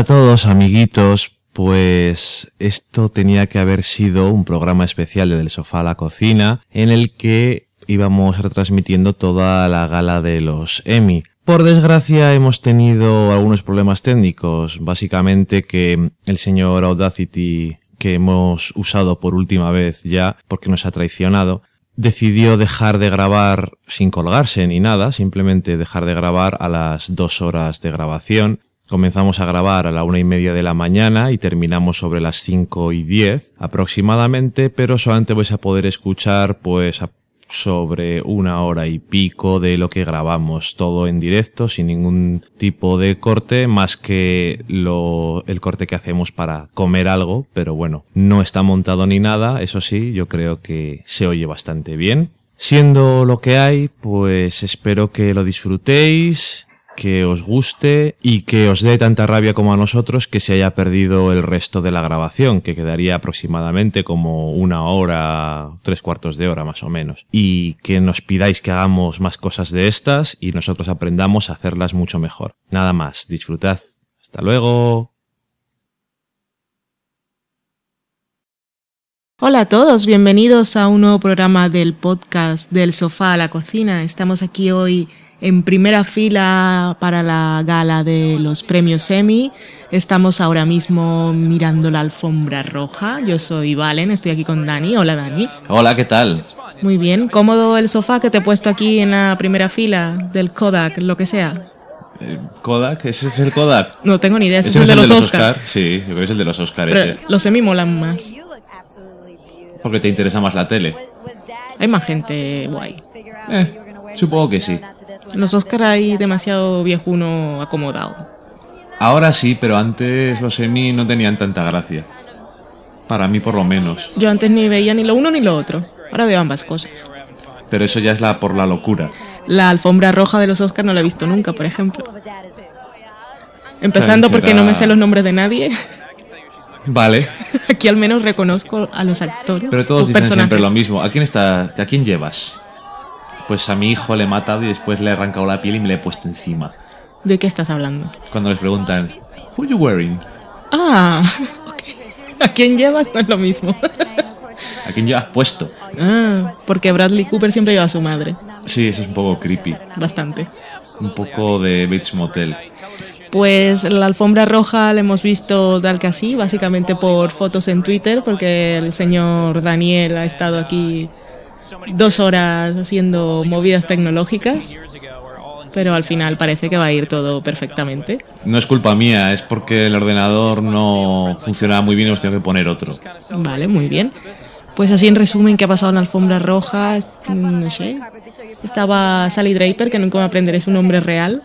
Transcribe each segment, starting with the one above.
a todos, amiguitos. Pues esto tenía que haber sido un programa especial de Del Sofá a la Cocina en el que íbamos retransmitiendo toda la gala de los Emmy. Por desgracia hemos tenido algunos problemas técnicos, básicamente que el señor Audacity que hemos usado por última vez ya porque nos ha traicionado, decidió dejar de grabar sin colgarse ni nada, simplemente dejar de grabar a las dos horas de grabación. Comenzamos a grabar a la una y media de la mañana y terminamos sobre las cinco y diez aproximadamente, pero solamente vais a poder escuchar pues sobre una hora y pico de lo que grabamos todo en directo sin ningún tipo de corte más que lo, el corte que hacemos para comer algo, pero bueno, no está montado ni nada, eso sí, yo creo que se oye bastante bien. Siendo lo que hay, pues espero que lo disfrutéis, que os guste y que os dé tanta rabia como a nosotros que se haya perdido el resto de la grabación, que quedaría aproximadamente como una hora, tres cuartos de hora más o menos. Y que nos pidáis que hagamos más cosas de estas y nosotros aprendamos a hacerlas mucho mejor. Nada más, disfrutad. Hasta luego. Hola a todos, bienvenidos a un nuevo programa del podcast del sofá a la cocina. Estamos aquí hoy en primera fila para la gala de los premios Emmy. Estamos ahora mismo mirando la alfombra roja. Yo soy Valen, estoy aquí con Dani. Hola Dani. Hola, ¿qué tal? Muy bien, cómodo el sofá que te he puesto aquí en la primera fila del Kodak, lo que sea. ¿Kodak? ¿Ese es el Kodak? No tengo ni idea, ese, ¿Ese es el no de los Oscar? Oscar. Sí, yo creo que es el de los Oscar Pero ese. los Emmy molan más. Porque te interesa más la tele. Hay más gente guay. Eh, supongo que sí. Los Oscar hay demasiado viejuno acomodado. Ahora sí, pero antes los Emmy no tenían tanta gracia. Para mí por lo menos. Yo antes ni veía ni lo uno ni lo otro. Ahora veo ambas cosas. Pero eso ya es la por la locura. La alfombra roja de los Oscars no la he visto nunca, por ejemplo. Empezando También porque no me será- sé los nombres de nadie. Vale. Aquí al menos reconozco a los actores. Pero todos dicen siempre personajes. lo mismo. ¿A quién está? ¿A quién llevas? Pues a mi hijo le he matado y después le he arrancado la piel y me la he puesto encima. ¿De qué estás hablando? Cuando les preguntan, ¿Who you wearing? Ah, ok. ¿A quién llevas? No es lo mismo. ¿A quién llevas puesto? Ah, porque Bradley Cooper siempre lleva a su madre. Sí, eso es un poco creepy. Bastante. Un poco de Bates Motel. Pues la alfombra roja la hemos visto tal que así, básicamente por fotos en Twitter, porque el señor Daniel ha estado aquí dos horas haciendo movidas tecnológicas, pero al final parece que va a ir todo perfectamente. No es culpa mía, es porque el ordenador no funcionaba muy bien y hemos tenido que poner otro. Vale, muy bien. Pues así en resumen, ¿qué ha pasado en la alfombra roja? No sé. Estaba Sally Draper, que nunca me aprenderé su nombre real.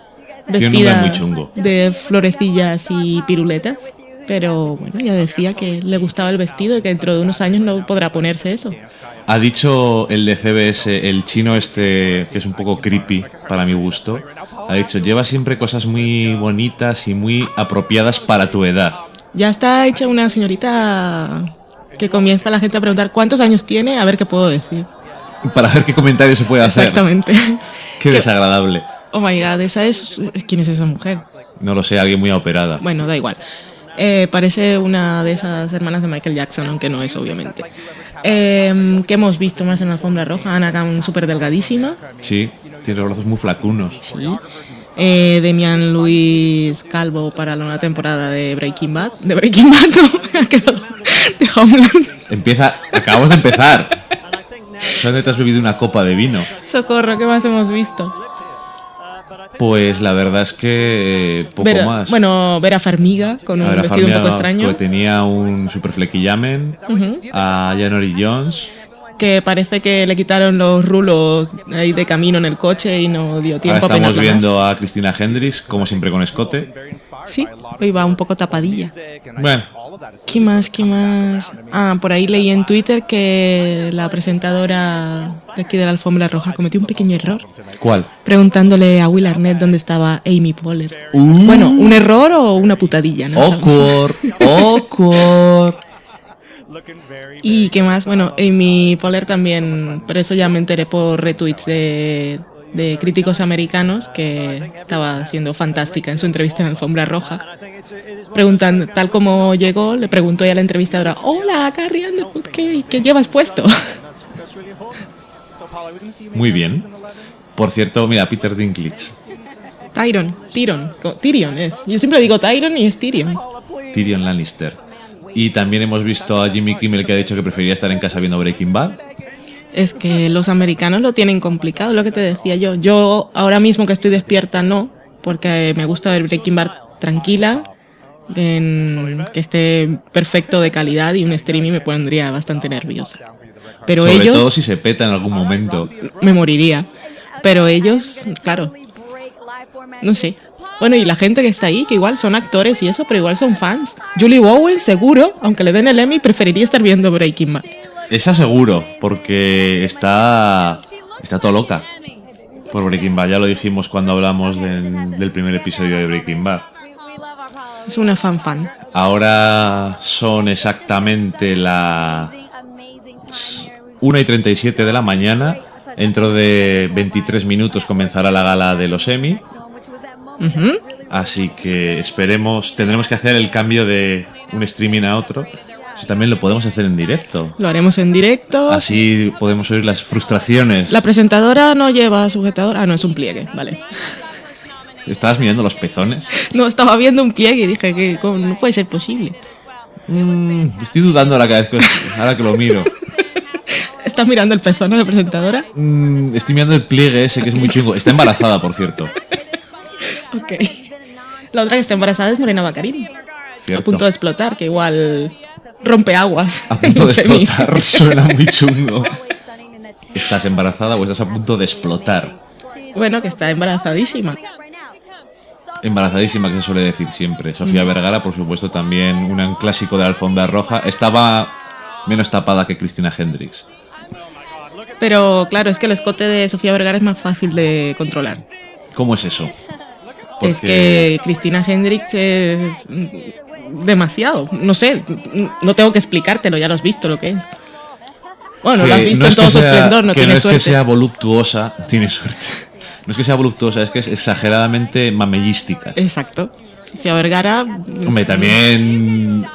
Nombre muy chungo. de florecillas y piruletas. Pero bueno, ya decía que le gustaba el vestido y que dentro de unos años no podrá ponerse eso. Ha dicho el de CBS, el chino este, que es un poco creepy para mi gusto, ha dicho, lleva siempre cosas muy bonitas y muy apropiadas para tu edad. Ya está hecha una señorita que comienza la gente a preguntar cuántos años tiene, a ver qué puedo decir. Para ver qué comentario se puede hacer. Exactamente. Qué desagradable. Oh my god, esa es. ¿Quién es esa mujer? No lo sé, alguien muy operada. Bueno, da igual. Eh, parece una de esas hermanas de Michael Jackson, aunque no es, obviamente. Eh, ¿Qué hemos visto más en la alfombra roja? Ana Khan súper delgadísima. Sí, tiene los brazos muy flacunos. Sí. Eh, Demian Luis Calvo para la nueva temporada de Breaking Bad. De Breaking Bad, no, de Homeland. Empieza, acabamos de empezar. ¿Dónde te has bebido una copa de vino? Socorro, ¿qué más hemos visto? Pues la verdad es que eh, poco Vera- más. Bueno, Vera Farmiga con un A a vestido un poco Farmiga, extraño. que tenía un super flequillamen. Ujú. A Janori Jones. Que parece que le quitaron los rulos ahí de camino en el coche y no dio Ahora tiempo a estamos peinarla viendo a Cristina Hendricks, como siempre con escote. más. Sí, hoy va un poco tapadilla. Bueno, ¿Qué más? ¿Qué más? Ah, por ahí leí en Twitter que la presentadora de aquí de la alfombra roja cometió un pequeño error. ¿cuál? Preguntándole a Will Arnett dónde estaba Amy Poehler. Uh. Bueno, ¿un error o una putadilla? No. Awkward, awkward. ¿Y qué más? Bueno, Amy Poehler también, pero eso ya me enteré por retweets de, de críticos americanos que estaba siendo fantástica en su entrevista en Alfombra Roja. Preguntando, tal como llegó, le preguntó ya a la entrevistadora, hola Carrie Underwood, ¿qué, ¿qué llevas puesto? Muy bien. Por cierto, mira, Peter Dinklage. Tyron, Tyrion, Tyrion es. Yo siempre digo Tyron y es Tyrion. Tyrion Lannister. Y también hemos visto a Jimmy Kimmel que ha dicho que preferiría estar en casa viendo Breaking Bad. Es que los americanos lo tienen complicado, lo que te decía yo. Yo ahora mismo que estoy despierta no, porque me gusta ver Breaking Bad tranquila, en, que esté perfecto de calidad y un streaming me pondría bastante nerviosa. Pero Sobre ellos todo si se peta en algún momento. me moriría. Pero ellos, claro, no sé. Bueno, y la gente que está ahí, que igual son actores y eso, pero igual son fans. Julie Bowen, seguro, aunque le den el Emmy, preferiría estar viendo Breaking Bad. Esa seguro, porque está, está todo loca por Breaking Bad. Ya lo dijimos cuando hablamos del, del primer episodio de Breaking Bad. Es una fan fan. Ahora son exactamente las 1 y 37 de la mañana. Dentro de 23 minutos comenzará la gala de los Emmy. Así que esperemos, tendremos que hacer el cambio de un streaming a otro. Si también lo podemos hacer en directo. Lo haremos en directo. Así podemos oír las frustraciones. La presentadora no lleva sujetador. Ah, no, es un pliegue, vale. ¿Estabas mirando los pezones? No, estaba viendo un pliegue y dije que no puede ser posible. Mm, estoy dudando ahora, cada vez que, ahora que lo miro. ¿Estás mirando el pezón a la presentadora? Mm, estoy mirando el pliegue ese que es muy chungo. Está embarazada, por cierto. Ok. La otra que está embarazada es Morena Bacarín. A Cierto. punto de explotar, que igual rompe aguas. A punto de explotar suena muy chungo. ¿Estás embarazada o estás a punto de explotar? Bueno, que está embarazadísima. Embarazadísima, que se suele decir siempre. Sofía Vergara, por supuesto, también un clásico de la alfombra roja. Estaba menos tapada que Cristina Hendricks. Pero claro, es que el escote de Sofía Vergara es más fácil de controlar. ¿Cómo es eso? Es que Cristina Hendricks es demasiado. No sé, no tengo que explicártelo, ya lo has visto lo que es. Bueno, lo has visto no en es todo que su esplendor, no que tiene no es suerte. que sea voluptuosa, tiene suerte. No es que sea voluptuosa, es que es exageradamente mamellística. Exacto. Sofía Vergara. es- Hombre, también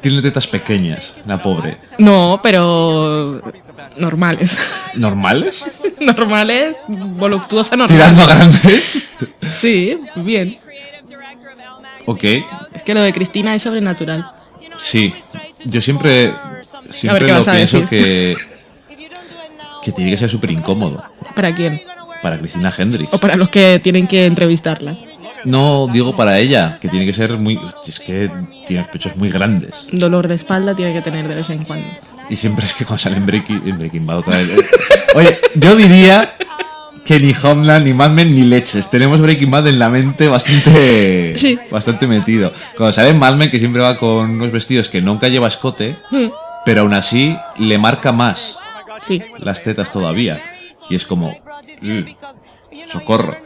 tiene tetas pequeñas, la pobre. No, pero normales. ¿Normales? normales, voluptuosa normal. ¿Tirando a grandes? Sí, bien. ok, Es que lo de Cristina es sobrenatural. sí. Yo siempre, siempre lo pienso que, que tiene que ser súper incómodo ¿Para quién? para Cristina Hendricks. O para los que tienen que entrevistarla. No digo para ella, que tiene que ser muy... Es que tiene los pechos muy grandes. Dolor de espalda tiene que tener de vez en cuando. Y siempre es que cuando sale en Breaking, en Breaking Bad otra vez. eh. Oye, yo diría que ni Homeland, ni Mad Men, ni leches. Tenemos Breaking Bad en la mente bastante, Sí. bastante metido. Cuando sale en Mad Men, que siempre va con unos vestidos que nunca lleva escote, Hmm, pero aún así le marca más Sí. las tetas todavía. Y es como, "Mm, socorro,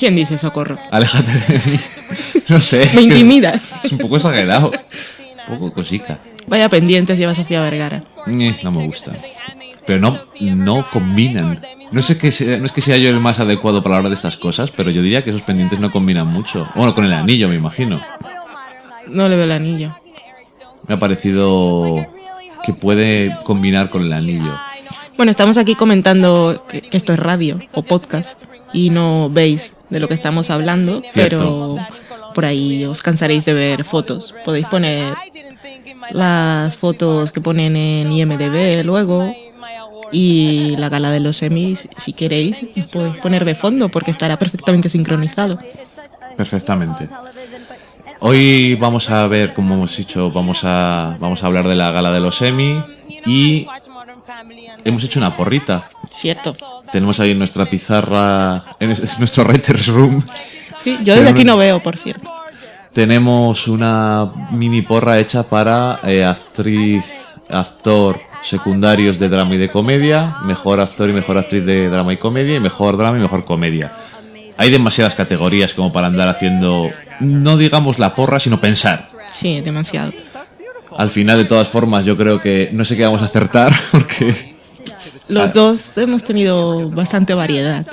¿Quién dice socorro? aléjate de mí. No sé, Me intimidas. es un poco exagerado. Un poco cosica. Vaya pendientes lleva Sofía Vergara. Eh, no me gusta. Pero no, no combinan. No sé que sea, no es que sea yo el más adecuado para hablar de estas cosas, pero yo diría que esos pendientes no combinan mucho. Bueno, con el anillo, me imagino. No le veo el anillo. Me ha parecido que puede combinar con el anillo. Bueno, estamos aquí comentando que, que esto es radio o podcast y no veis de lo que estamos hablando, Cierto. pero por ahí os cansaréis de ver fotos. Podéis poner las fotos que ponen en IMDB luego y la gala de los Emmys, si queréis, podéis poner de fondo porque estará perfectamente sincronizado. Perfectamente. Hoy vamos a ver, como hemos dicho, vamos a, vamos a hablar de la gala de los Emmy y hemos hecho una porrita. Cierto. Tenemos ahí en nuestra pizarra, en es- nuestro writer's room, Sí, yo desde aquí no veo, por cierto. Tenemos una mini porra hecha para eh, actriz, actor secundarios de drama y de comedia, mejor actor y mejor actriz de drama y comedia, y mejor drama y mejor comedia. Hay demasiadas categorías como para andar haciendo, no digamos la porra, sino pensar. Sí, demasiado. Al final, de todas formas, yo creo que no sé qué vamos a acertar, porque Los Ah. dos hemos tenido bastante variedad.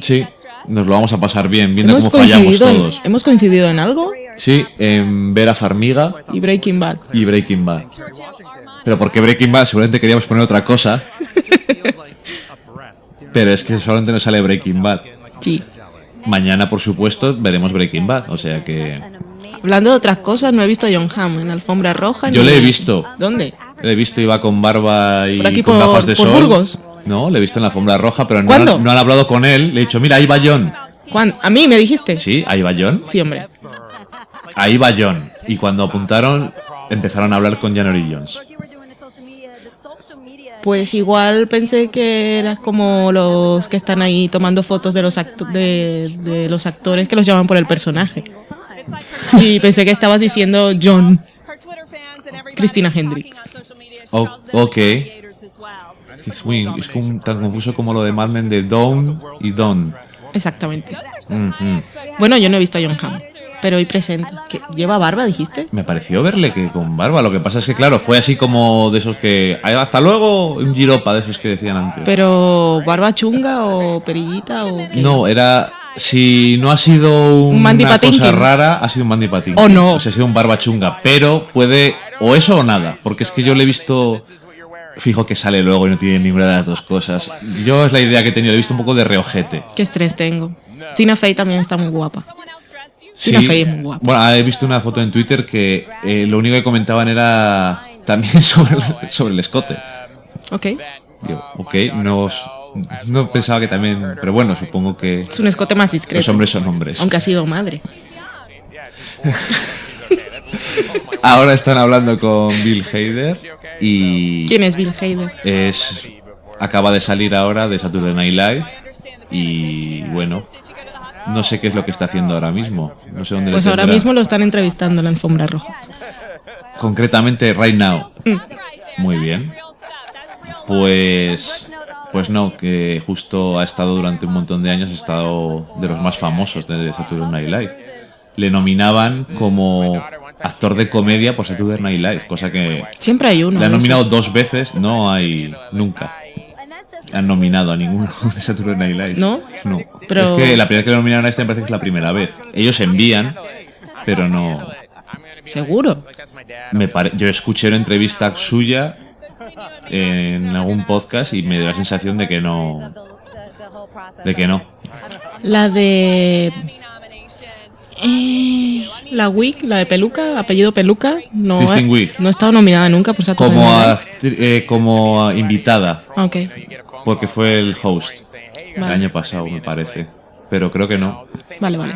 Sí, nos lo vamos a pasar bien, viendo ¿Hemos cómo fallamos todos. ¿Hemos coincidido en algo? Sí, en ver a Farmiga Y Breaking Bad. y Breaking Bad. Pero porque Breaking Bad seguramente queríamos poner otra cosa. Pero es que solamente nos sale Breaking Bad. Sí. Mañana, por supuesto, veremos Breaking Bad. O sea que. Hablando de otras cosas, no he visto a John Hamm en Alfombra Roja. Yo ni- le he visto. ¿Dónde? Le he visto, iba con barba y Por aquí con por- gafas de por sol. Burgos. No, le he visto en la alfombra roja, pero no, han- no han hablado con él. Le he dicho, mira, ahí va John. ¿Cuándo? ¿A mí me dijiste? Sí, ahí va John. Sí, hombre. Ahí va John. Y cuando apuntaron, empezaron a hablar con January Jones. Pues igual pensé que eras como los que están ahí tomando fotos de los, de, de los actores que los llaman por el personaje. Y pensé que estabas diciendo John. Cristina Hendricks. O- ok. Es, muy, es como- tan confuso como lo de Mad Men de Dawn y Don. Exactamente. Ujú. Bueno, yo no he visto a John Hamm, pero hoy presente. ¿Que ¿Lleva barba, dijiste? Me pareció verle que con barba. Lo que pasa es que, claro, fue así como de esos que. "Ay, Hasta luego, un giropa de esos que decían antes. ¿Pero barba chunga o perillita o qué? No, era. Si no ha sido Un una cosa rara, ha sido un Mandy Patinkin. Oh, no. O sea, ha sido un barba chunga. Pero puede. O eso o nada. Porque es que yo le he visto. Fijo que sale luego y no tiene ninguna de las dos cosas. Yo es la idea que he tenido. Le he visto un poco de reojete. Qué estrés tengo. Tina Fey también está muy guapa. Sí. Tina Fey es muy guapa. Bueno, he visto una foto en Twitter que eh, lo único que comentaban era también sobre, la- sobre el escote. Ok. Yo, ok, no, no pensaba que también. Pero bueno, supongo que Es un escote más discreto. los hombres son hombres. Aunque ha sido madre. Ahora están hablando con Bill Hader y ¿Quién es Bill Hader? es acaba de salir ahora de Saturday Night Live y bueno, no sé qué es lo que está haciendo ahora mismo. No sé dónde Pues ahora mismo lo están entrevistando en la alfombra roja. concretamente right now. Mm. Muy bien. Pues pues no, que justo ha estado durante un montón de años, ha estado de los más famosos de Saturday Night Live. Le nominaban como actor de comedia por Saturday Night Live, cosa que Siempre hay uno. le han nominado dos veces, no hay nunca. Han nominado a ninguno de Saturday Night Live. ¿No? No. Pero- Es que la primera vez que le nominaron a este me parece que es la primera vez. Ellos envían, pero no. Seguro. Me pare- Yo escuché una entrevista suya en algún podcast y me dio la sensación de que no. De que no. La de. Eh, la Wick, la de Peluca, apellido Peluca, no, Kristen no ha estado nominada nunca por Como, eh, como invitada, porque fue el host el año pasado, me parece. Pero creo que no. vale, vale.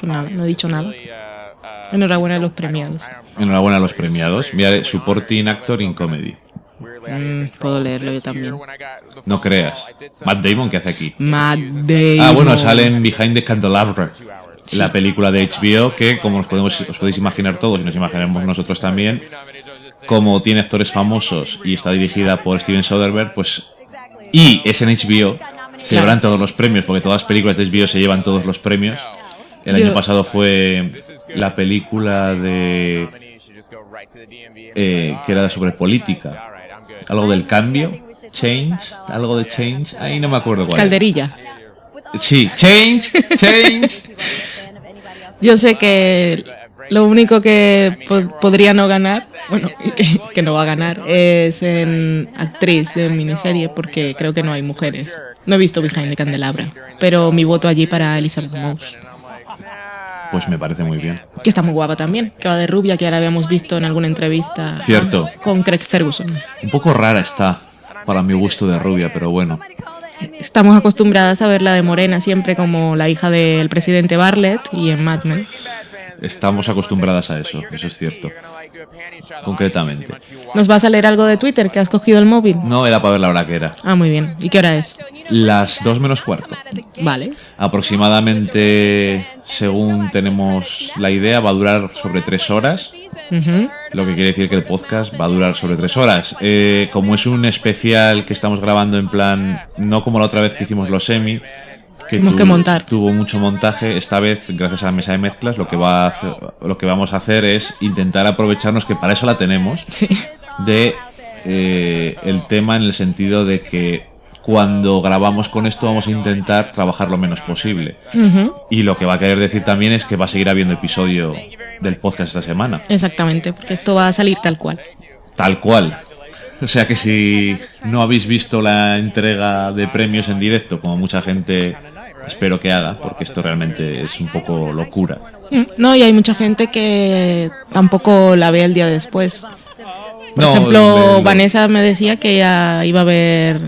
Pues nada, no he dicho nada. Enhorabuena a los premiados. Enhorabuena a los premiados. Mira, Supporting Actor in Comedy. Mm, puedo leerlo yo también. No creas. Matt Damon, ¿qué hace aquí? Matt Damon. Ah, bueno, sale en Behind the Candelabra, la película de HBO que, como os, podemos, os podéis imaginar todos y nos imaginaremos nosotros también, como tiene actores famosos y está dirigida por Steven Soderbergh, pues y es en HBO, se llevarán todos los premios porque todas las películas de HBO se llevan todos los premios. El Yo- año pasado fue la película de eh, que era sobre política, algo del cambio, change, algo de change, ahí no me acuerdo cuál. era. Calderilla. Sí, change, change. Yo sé que lo único que po- podría no ganar, bueno, que, que no va a ganar, es en actriz de miniserie, porque creo que no hay mujeres. No he visto Behind the Candelabra, pero mi voto allí para Elizabeth Moss, Pues me parece muy bien. que está muy guapa también, que va de rubia, que la habíamos visto en alguna entrevista Cierto. con Craig Ferguson. Un poco rara está, para mi gusto de rubia, pero bueno. Estamos acostumbradas a verla de morena siempre como la hija del presidente Bartlett y en Mad Men. Estamos acostumbradas a eso, eso es cierto. Concretamente. ¿Nos vas a leer algo de Twitter que has cogido el móvil? No era para ver la hora que era. Ah, muy bien. ¿Y qué hora es? Las dos menos cuarto. Vale. Aproximadamente, según tenemos la idea, va a durar sobre tres horas. Ujú. Lo que quiere decir que el podcast va a durar sobre tres horas. Eh, como es un especial que estamos grabando en plan, no como la otra vez que hicimos los semi, que, Tuvimos que montar. tuvo mucho montaje. Esta vez, gracias a la mesa de mezclas, lo que, va a hacer- lo que vamos a hacer es intentar aprovecharnos, que para eso la tenemos, Sí. de eh, el tema en el sentido de que cuando grabamos con esto vamos a intentar trabajar lo menos posible. Y lo que va a querer decir también es que va a seguir habiendo episodio del podcast esta semana. Exactamente, porque esto va a salir tal cual. Tal cual. O sea que si no habéis visto la entrega de premios en directo, como mucha gente espero que haga, porque esto realmente es un poco locura. Mm, No, y hay mucha gente que tampoco la ve el día después. Por No, ejemplo, Vanessa me decía que ella iba a ver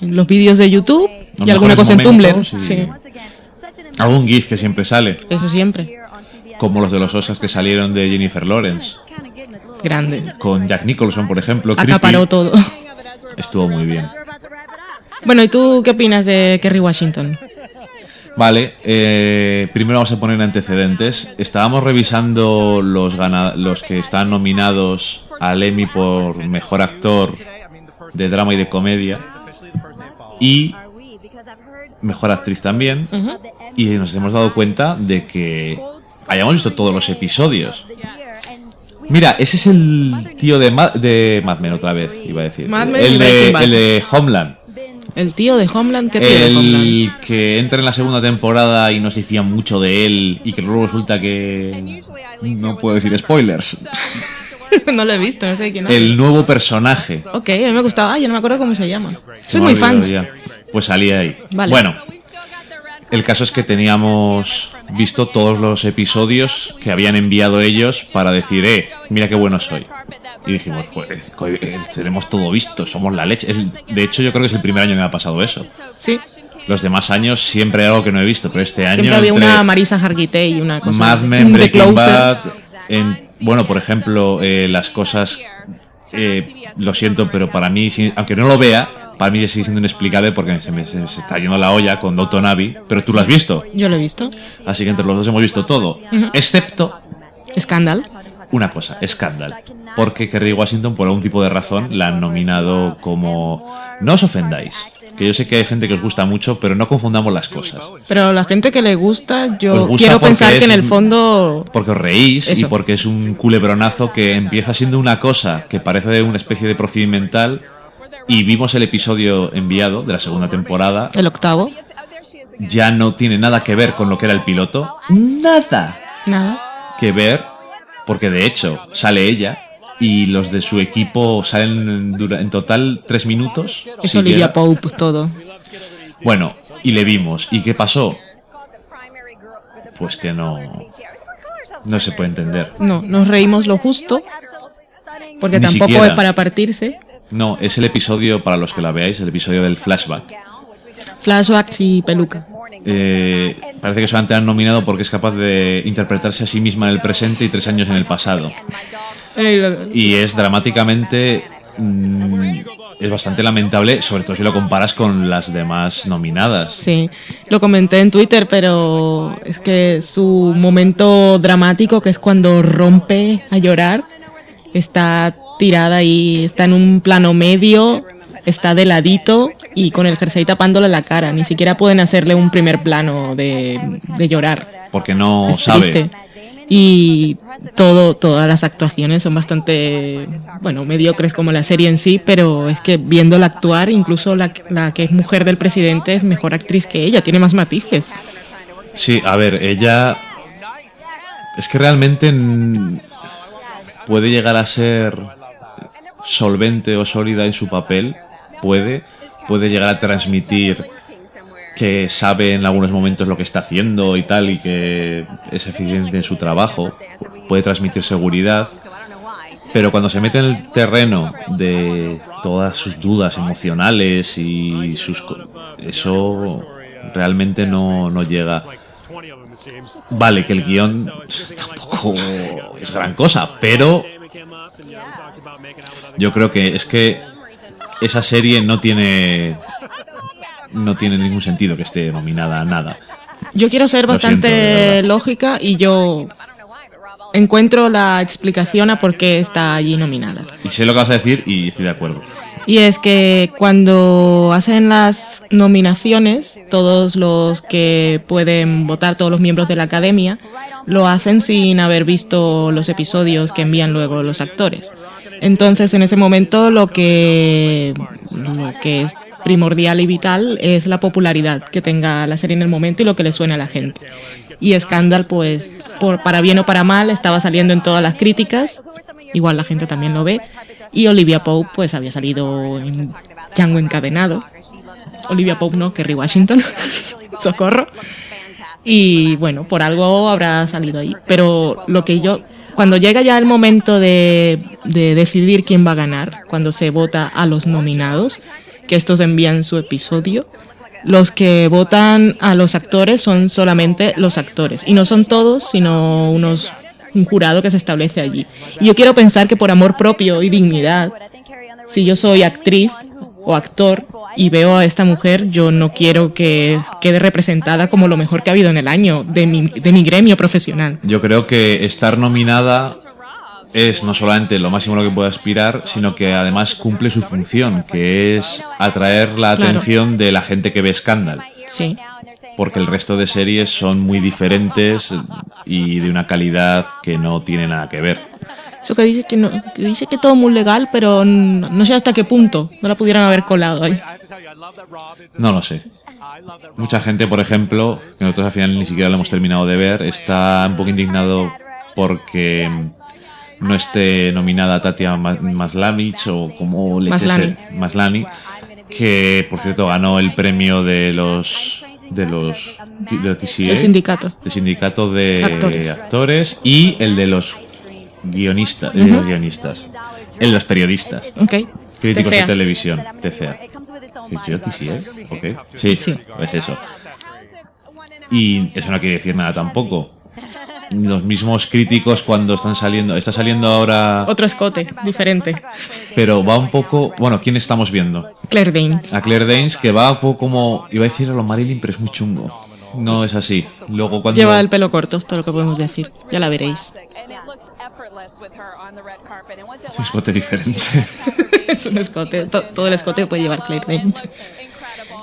los vídeos de YouTube Los y alguna cosa en Tumblr. Sí, Algún GIF que siempre sale, eso siempre. como los de los Oscars que salieron de Jennifer Lawrence, Grande. con Jack Nicholson, por ejemplo. Acaparó todo. Estuvo muy bien. Bueno, ¿y tú qué opinas de Kerry Washington? Vale, eh, primero vamos a poner antecedentes. Estábamos revisando los, los que están nominados al Emmy por Mejor Actor de Drama y de Comedia y Mejor Actriz también. Y nos hemos dado cuenta de que hayamos visto todos los episodios. Mira, ese es el tío de, Ma- de Mad Men otra vez, iba a decir. Mad Men y el, de, Breaking Bad. el de Homeland. ¿El tío de Homeland? ¿Qué tío de Homeland? El que entra en la segunda temporada y nos decían mucho de él y que luego resulta que... No puedo decir spoilers. no lo he visto, no sé quién es. El nuevo personaje. Ok, a mí me gustaba. Ah, yo no me acuerdo cómo se llama. Se Soy muy ya. Pues salía ahí. Vale. Bueno, el caso es que teníamos visto todos los episodios que habían enviado ellos para decir, eh, mira qué bueno soy. Y dijimos, pues, eh, tenemos todo visto, somos la leche. De hecho, yo creo que es el primer año que me ha pasado eso. Sí, Los demás años siempre hay algo que no he visto, pero este año... siempre había una Marisa Hargitay y una cosa. Mad Men, Breaking. Bad, en- bueno, por ejemplo, eh, las cosas, eh, lo siento, pero para mí, aunque no lo vea, para mí sigue siendo inexplicable porque se me se, se está yendo la olla con Downton Abbey, pero tú lo has visto, Yo lo he visto. así que entre los dos hemos visto todo, excepto Scandal. Una cosa, Scandal, porque Kerry Washington por algún tipo de razón la han nominado como... No os ofendáis, que yo sé que hay gente que os gusta mucho, pero no confundamos las cosas. Pero la gente que le gusta, yo gusta quiero pensar que en el fondo. Porque os reís y porque es un culebronazo que empieza siendo una cosa que parece de una especie de procedimental y vimos el episodio enviado de la segunda temporada, El octavo. ya no tiene nada que ver con lo que era el piloto. Nada Nada. que ver, porque de hecho sale ella y los de su equipo salen en, total tres minutos. Es si Olivia llega. Pope, todo. Bueno, y le vimos. ¿Y qué pasó? Pues que no, no se puede entender. No, nos reímos lo justo, porque Ni tampoco siquiera. es para partirse. No, es el episodio, para los que la veáis, el episodio del flashback. Flashbacks y peluca. Eh, parece que solamente han nominado porque es capaz de interpretarse a sí misma en el presente y tres años en el pasado. Y es dramáticamente. mm, es bastante lamentable, sobre todo si lo comparas con las demás nominadas. Sí, lo comenté en Twitter, pero es que su momento dramático, que es cuando rompe a llorar, está tirada y está en un plano medio, está de ladito y con el jersey tapándole la cara. Ni siquiera pueden hacerle un primer plano de, de llorar. Porque no es sabe. triste. Y todo, todas las actuaciones son bastante, bueno, mediocres como la serie en sí, pero es que viéndola actuar, incluso la, la que es mujer del presidente es mejor actriz que ella, tiene más matices. Sí, a ver, ella. Es que realmente puede llegar a ser solvente o sólida en su papel. Puede. Puede llegar a transmitir que sabe en algunos momentos lo que está haciendo y tal, y que es eficiente en su trabajo. Puede transmitir seguridad. Pero cuando se mete en el terreno de todas sus dudas emocionales y sus... Eso realmente no, no llega. Vale, que el guion tampoco es gran cosa, pero yo creo que es que esa serie no tiene no tiene ningún sentido que esté nominada a nada. Yo quiero ser Lo bastante lógica y yo encuentro la explicación a por qué está allí nominada. Y sé lo que vas a decir y estoy de acuerdo. Y es que cuando hacen las nominaciones, todos los que pueden votar, todos los miembros de la academia, lo hacen sin haber visto los episodios que envían luego los actores. Entonces, en ese momento, lo que, lo que es- primordial y vital es la popularidad que tenga la serie en el momento y lo que le suena a la gente. Y Scandal, pues, por, para bien o para mal, estaba saliendo en todas las críticas, igual la gente también lo ve, y Olivia Pope, pues, había salido en Django encadenado. Olivia Pope no, Kerry Washington, socorro. Y bueno, por algo habrá salido ahí. Pero lo que yo, cuando llega ya el momento de, de decidir quién va a ganar, cuando se vota a los nominados, que estos envían su episodio, los que votan a los actores son solamente los actores. Y no son todos, sino unos un jurado que se establece allí. Y yo quiero pensar que por amor propio y dignidad, si yo soy actriz o actor y veo a esta mujer, yo no quiero que quede representada como lo mejor que ha habido en el año de mi, de mi gremio profesional. Yo creo que estar nominada es no solamente lo máximo a lo que puede aspirar, sino que además cumple su función, que es atraer la Claro. atención de la gente que ve Scandal. Sí. Porque el resto de series son muy diferentes y de una calidad que no tiene nada que ver. Eso que dice que, no, que dice que todo muy legal, pero no, no sé hasta qué punto no la pudieran haber colado ahí. No lo sé. Mucha gente, por ejemplo, que nosotros al final ni siquiera lo hemos terminado de ver, está un poco indignado porque no esté nominada Tatia Ma- Maslamich o como le Maslany. Maslani, que por cierto ganó el premio de los de los de la TCA, El sindicato. el sindicato de Actores. actores. y el de los guionistas, de los guionistas, de los periodistas, Ok. críticos de TCA. televisión, TCA. ¿Sí, tío, TCA? Ok. Sí, Sí. pues eso. Y eso no quiere decir nada tampoco. Los mismos críticos cuando están saliendo, está saliendo ahora, Otro escote, diferente. pero va un poco, bueno, ¿quién estamos viendo? Claire Danes. A Claire Danes, que va un poco como, iba a decir a lo Marilyn, pero es muy chungo. No es así. Luego cuando... Lleva el pelo corto, es todo lo que podemos decir. Ya la veréis. Es un escote diferente. es un escote. to- todo el escote puede llevar Claire Danes.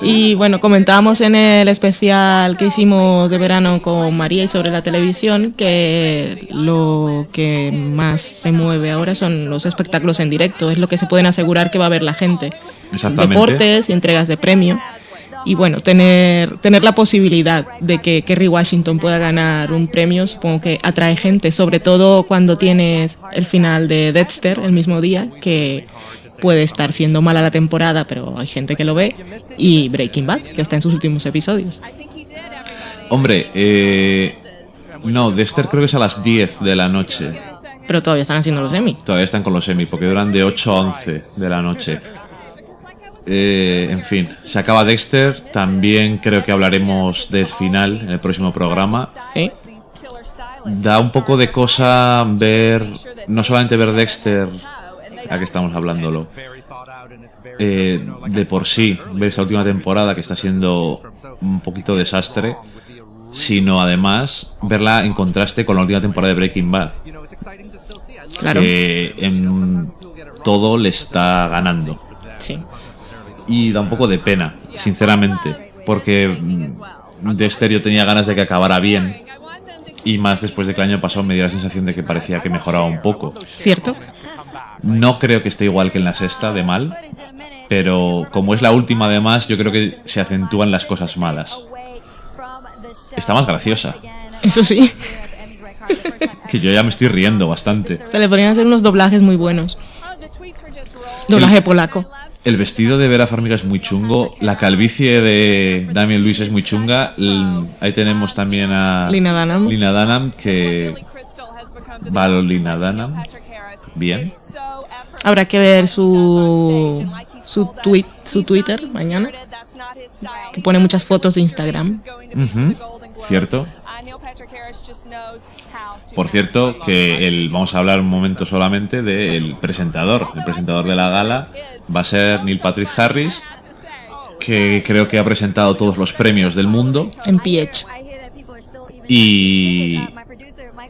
Y bueno, comentábamos en el especial que hicimos de verano con María y sobre la televisión que lo que más se mueve ahora son los espectáculos en directo, es lo que se pueden asegurar que va a ver la gente. Exactamente. Deportes y entregas de premio. Y bueno, tener, tener la posibilidad de que Kerry Washington pueda ganar un premio, supongo que atrae gente, sobre todo cuando tienes el final de Dexter el mismo día, que puede estar siendo mala la temporada, pero hay gente que lo ve, y Breaking Bad, que está en sus últimos episodios. Hombre, eh, no, Dexter creo que es a las 10 de la noche. Pero todavía están haciendo los Emmy. Todavía están con los semi, porque duran de 8 a 11 de la noche. Eh, en fin, se acaba Dexter. También creo que hablaremos del final en el próximo programa. ¿Sí? Da un poco de cosa ver, no solamente ver Dexter, a que estamos hablándolo, eh, de por sí, ver esta última temporada que está siendo un poquito desastre, sino además verla en contraste con la última temporada de Breaking Bad, Claro. que en todo le está ganando. Sí. Y da un poco de pena, sinceramente, porque mm, yo tenía ganas de que acabara bien. Y más después de que el año pasado me dio la sensación de que parecía que mejoraba un poco. ¿Cierto? No creo que esté igual que en la sexta de mal, pero como es la última además, yo creo que se acentúan las cosas malas. Está más graciosa, Eso sí. que yo ya me estoy riendo bastante. Se le podrían hacer unos doblajes muy buenos. Doblaje polaco. El vestido de Vera Farmiga es muy chungo, la calvicie de Damien Luis es muy chunga, ahí tenemos también a Lina Dunham. Lina Dunham, que va a Lina Dunham, bien. Habrá que ver su su tweet, su Twitter mañana, que pone muchas fotos de Instagram. Cierto. Por cierto, que el, vamos a hablar un momento solamente del presentador. El presentador de la gala va a ser Neil Patrick Harris, que creo que ha presentado todos los premios del mundo En PH. y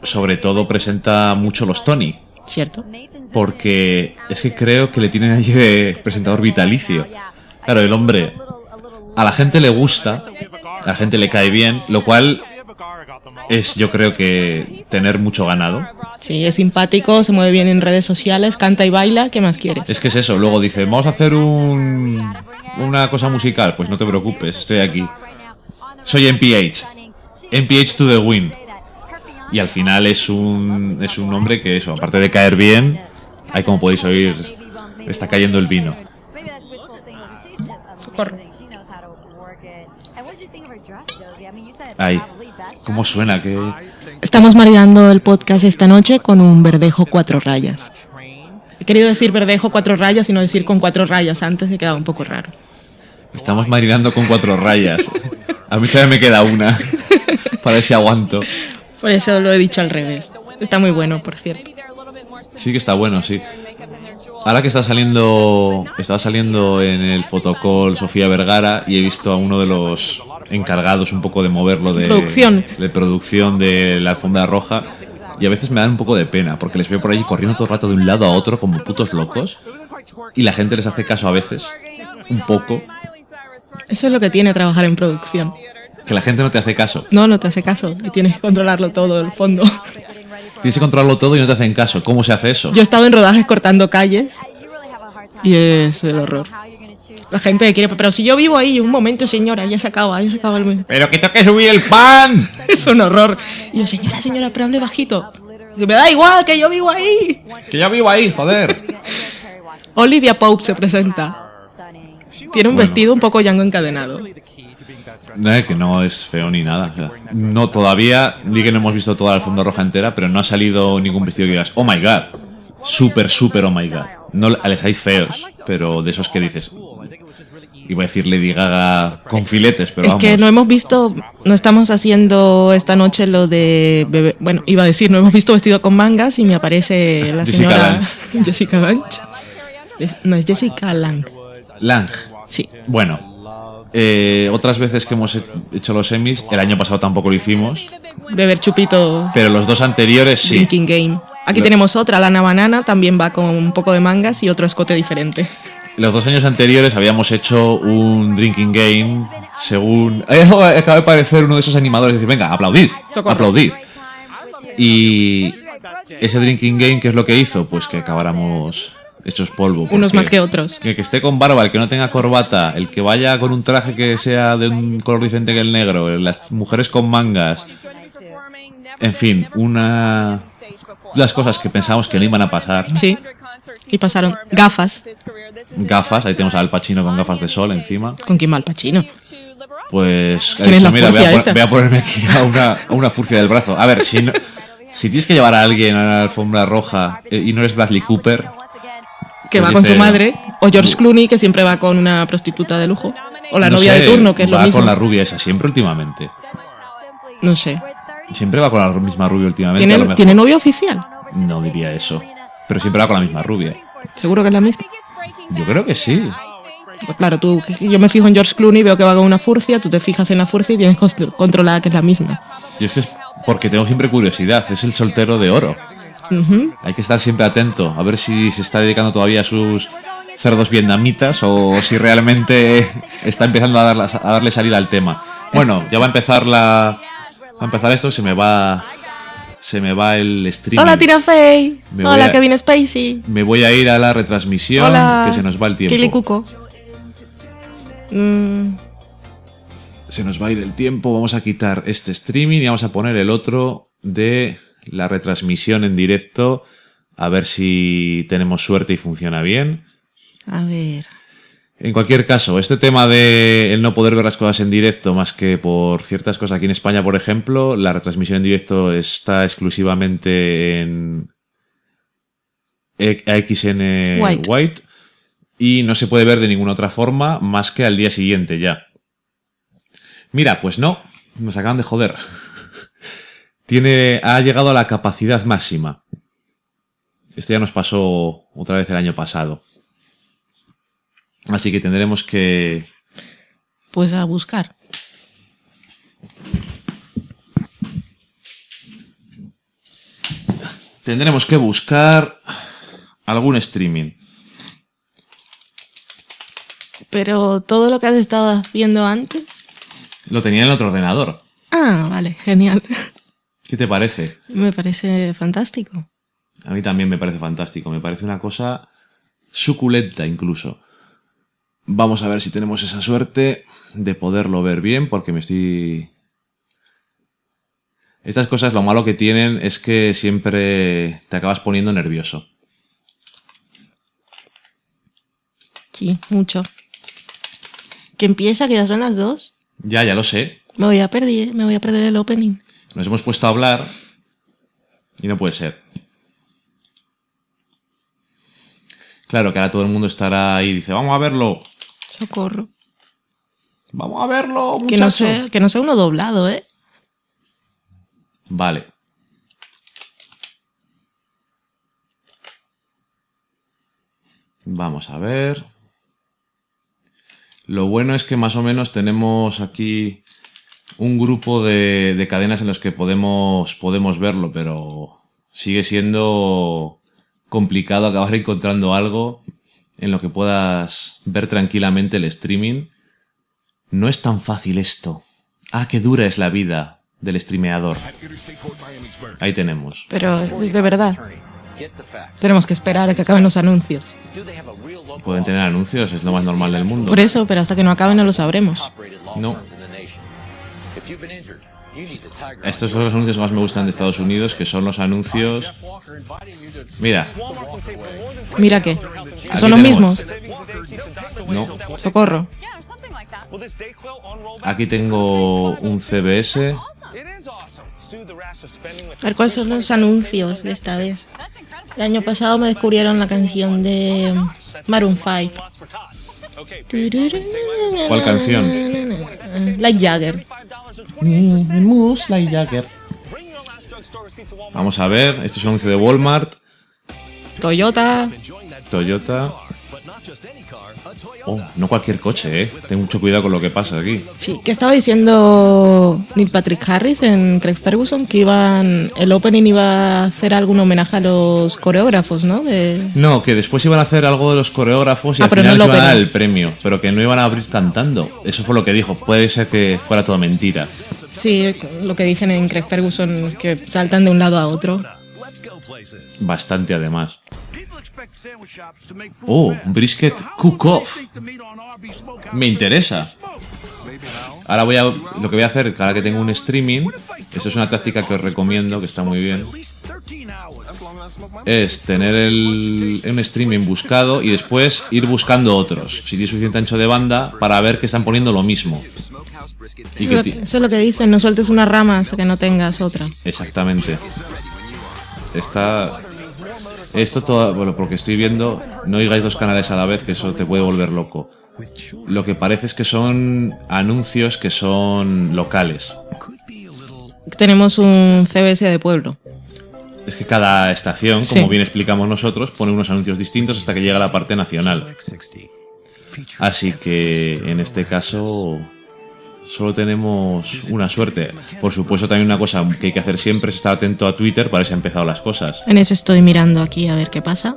sobre todo presenta mucho los Tony, ¿Cierto? porque es que creo que le tienen allí de presentador vitalicio. Claro, el hombre a la gente le gusta, a la gente le cae bien, lo cual es yo creo que tener mucho ganado. Sí, es simpático, se mueve bien en redes sociales, canta y baila, ¿qué más quieres? Es que es eso, luego dice, vamos a hacer un, una cosa musical, pues no te preocupes, estoy aquí. Soy MPH, MPH to the win. Y al final es un, es un hombre que eso, aparte de caer bien, ahí como podéis oír, está cayendo el vino. Socorro. Ahí. ¿Cómo suena? Que Estamos maridando el podcast esta noche con un verdejo cuatro rayas. He querido decir verdejo cuatro rayas y no decir con cuatro rayas antes, me quedaba un poco raro. estamos marinando con cuatro rayas. A mí todavía me queda una. Para ver si aguanto. Por eso lo he dicho al revés. Está muy bueno, por cierto. Sí que está bueno, sí. Ahora que está saliendo, estaba saliendo en el fotocall Sofía Vergara y he visto a uno de los encargados un poco de moverlo de Producción. de producción de la alfombra roja y a veces me dan un poco de pena porque les veo por allí corriendo todo el rato de un lado a otro como putos locos y la gente les hace caso a veces un poco Eso es lo que tiene trabajar en producción. que la gente no te hace caso No, no te hace caso y tienes que controlarlo todo, el fondo. tienes que controlarlo todo y no te hacen caso ¿cómo se hace eso? Yo he estado en rodajes cortando calles y es el horror. La gente quiere, pero si yo vivo ahí, un momento señora, ya se acaba, ya se acaba el... pero que tengo que subir el pan Es un horror. Y yo, señora, señora, pero hable bajito. Y me da igual que yo vivo ahí. que yo vivo ahí joder Olivia Pope se presenta. Tiene un Bueno. vestido un poco yango encadenado. No, que no es feo ni nada. o sea, no, todavía, ni que no hemos visto toda la alfombra roja entera, pero no ha salido ningún vestido que digas, oh my god. Súper, súper, oh my god. No les hay feos, pero de esos que dices. Iba a decir Lady Gaga con filetes, pero es vamos. que no hemos visto, no estamos haciendo esta noche lo de bebé. Bueno, iba a decir, no hemos visto vestido con mangas y me aparece la Jessica señora Lange. Jessica Lange. No, es Jessica Lang. Lang. Sí. Bueno, eh, otras veces que hemos he- hecho los semis, el año pasado tampoco lo hicimos, Beber chupito pero los dos anteriores sí. game. Aquí tenemos otra, Lana Banana, también va con un poco de mangas y otro escote diferente. Los dos años anteriores habíamos hecho un drinking game según... Eh, acaba de parecer uno de esos animadores decir, venga, aplaudid, Socorro. aplaudid. Y ese drinking game, ¿qué es lo que hizo? Pues que acabáramos hechos polvo. Unos más que otros. El que esté con barba, el que no tenga corbata, el que vaya con un traje que sea de un color diferente que el negro, las mujeres con mangas, en fin, una... Las cosas que pensábamos que no iban a pasar. Sí. Y pasaron gafas. Gafas, ahí tenemos a Al Pacino con gafas de sol encima. ¿Con quién va el Pachino? Pues ha ¿Quién es la mira, voy a, esta?" voy a ponerme aquí a una, a una furcia del brazo. A ver, si, no- si tienes que llevar a alguien a la alfombra roja eh, y no eres Bradley Cooper, Que Pues va con dice- su madre. O George Clooney, que siempre va con una prostituta de lujo. O la no novia sé, de turno, que es lo va mismo. con la rubia esa, siempre últimamente. No sé. Siempre va con la misma rubia últimamente. a lo ¿Tiene, mejor. ¿Tiene novia oficial? No diría eso. Pero siempre va con la misma rubia. Seguro que es la misma. Yo creo que sí. Pues claro, tú, yo me fijo en George Clooney, veo que va con una furcia, tú te fijas en la furcia y tienes controlada que es la misma. Yo es que es porque tengo siempre curiosidad. Es el soltero de oro. Hay que estar siempre atento. A ver si se está dedicando todavía a sus cerdos vietnamitas o si realmente está empezando a, darla- a darle salida al tema. Bueno, ya va a empezar la. A empezar esto se me va. Se me va el streaming. Hola, Tina Fey. Me Hola, a- Kevin Spacey. Me voy a ir a la retransmisión Hola. que se nos va el tiempo. Kili Cuco. Mm, Se nos va a ir el tiempo. Vamos a quitar este streaming y vamos a poner el otro de la retransmisión en directo. A ver si tenemos suerte y funciona bien. a ver. En cualquier caso, este tema de el no poder ver las cosas en directo, más que por ciertas cosas aquí en España, por ejemplo, la retransmisión en directo está exclusivamente en E- White. White. y no se puede ver de ninguna otra forma más que al día siguiente ya. Mira, pues no, nos acaban de joder. Tiene, ha llegado a la capacidad máxima. Esto ya nos pasó otra vez el año pasado. Así que tendremos que... Pues a buscar. Tendremos que buscar algún streaming. Pero todo lo que has estado viendo antes. Lo tenía en el otro ordenador. Ah, vale, genial. ¿Qué te parece? Me parece fantástico. A mí también me parece fantástico. Me parece una cosa suculenta incluso. Vamos a ver si tenemos esa suerte de poderlo ver bien, porque me estoy... Estas cosas lo malo que tienen es que siempre te acabas poniendo nervioso. Sí, mucho. Que empieza, que ya son las dos. Ya, ya lo sé. Me voy a perder, me voy a perder el opening. Nos hemos puesto a hablar y no puede ser. Claro que ahora todo el mundo estará ahí y dice, vamos a verlo. Socorro. Vamos a verlo, Que no, muchacho. sea, que no sea uno doblado, ¿eh? Vale. Vamos a ver. Lo bueno es que más o menos tenemos aquí un grupo de, de cadenas en los que podemos, podemos verlo, pero sigue siendo complicado acabar encontrando algo en lo que puedas ver tranquilamente el streaming. No es tan fácil esto. Ah, qué dura es la vida del streameador. Ahí tenemos. Pero es de verdad. Tenemos que esperar a que acaben los anuncios. Pueden tener anuncios, es lo más normal del mundo. Por eso, pero hasta que no acaben no lo sabremos. No. Estos son los anuncios que más me gustan de Estados Unidos, que son los anuncios... Mira, Mira que Aquí son los mismos. no. Socorro. Aquí tengo un CBS. A ver cuáles son los anuncios de esta vez. El año pasado me descubrieron la canción de Maroon 5. ¿Cuál canción? Like Jagger. Vamos a ver, este es un anuncio de Walmart, Toyota. Toyota. Oh, no cualquier coche, eh. Ten mucho cuidado con lo que pasa aquí. Sí, que estaba diciendo Neil Patrick Harris en Craig Ferguson que iban el opening iba a hacer algún homenaje a los coreógrafos, ¿no? De No, que después iban a hacer algo de los coreógrafos y Ah, al final no iban a dar el premio, pero que no iban a abrir cantando. Eso fue lo que dijo. Puede ser que fuera todo mentira. Sí, lo que dicen en Craig Ferguson que saltan de un lado a otro. Bastante además. Oh, brisket cook-off. Me interesa. Ahora voy a. Lo que voy a hacer, ahora que tengo un streaming, esto es una táctica que os recomiendo, que está muy bien, es tener el, un streaming buscado y después ir buscando otros, si tiene suficiente ancho de banda, para ver que están poniendo lo mismo. Y Eso que es lo ti- que- eso es lo que dicen, no sueltes una rama hasta que no tengas otra. Exactamente. Está. Esto todo. Bueno, porque estoy viendo. No oigáis dos canales a la vez, que eso te puede volver loco. Lo que parece es que son anuncios que son locales. Tenemos un CBS de pueblo. Es que cada estación, Sí. como bien explicamos nosotros, pone unos anuncios distintos hasta que llega la parte nacional. Así que en este caso solo tenemos una suerte. Por supuesto, también una cosa que hay que hacer siempre es estar atento a Twitter para ver si han empezado las cosas. En eso estoy mirando aquí a ver qué pasa.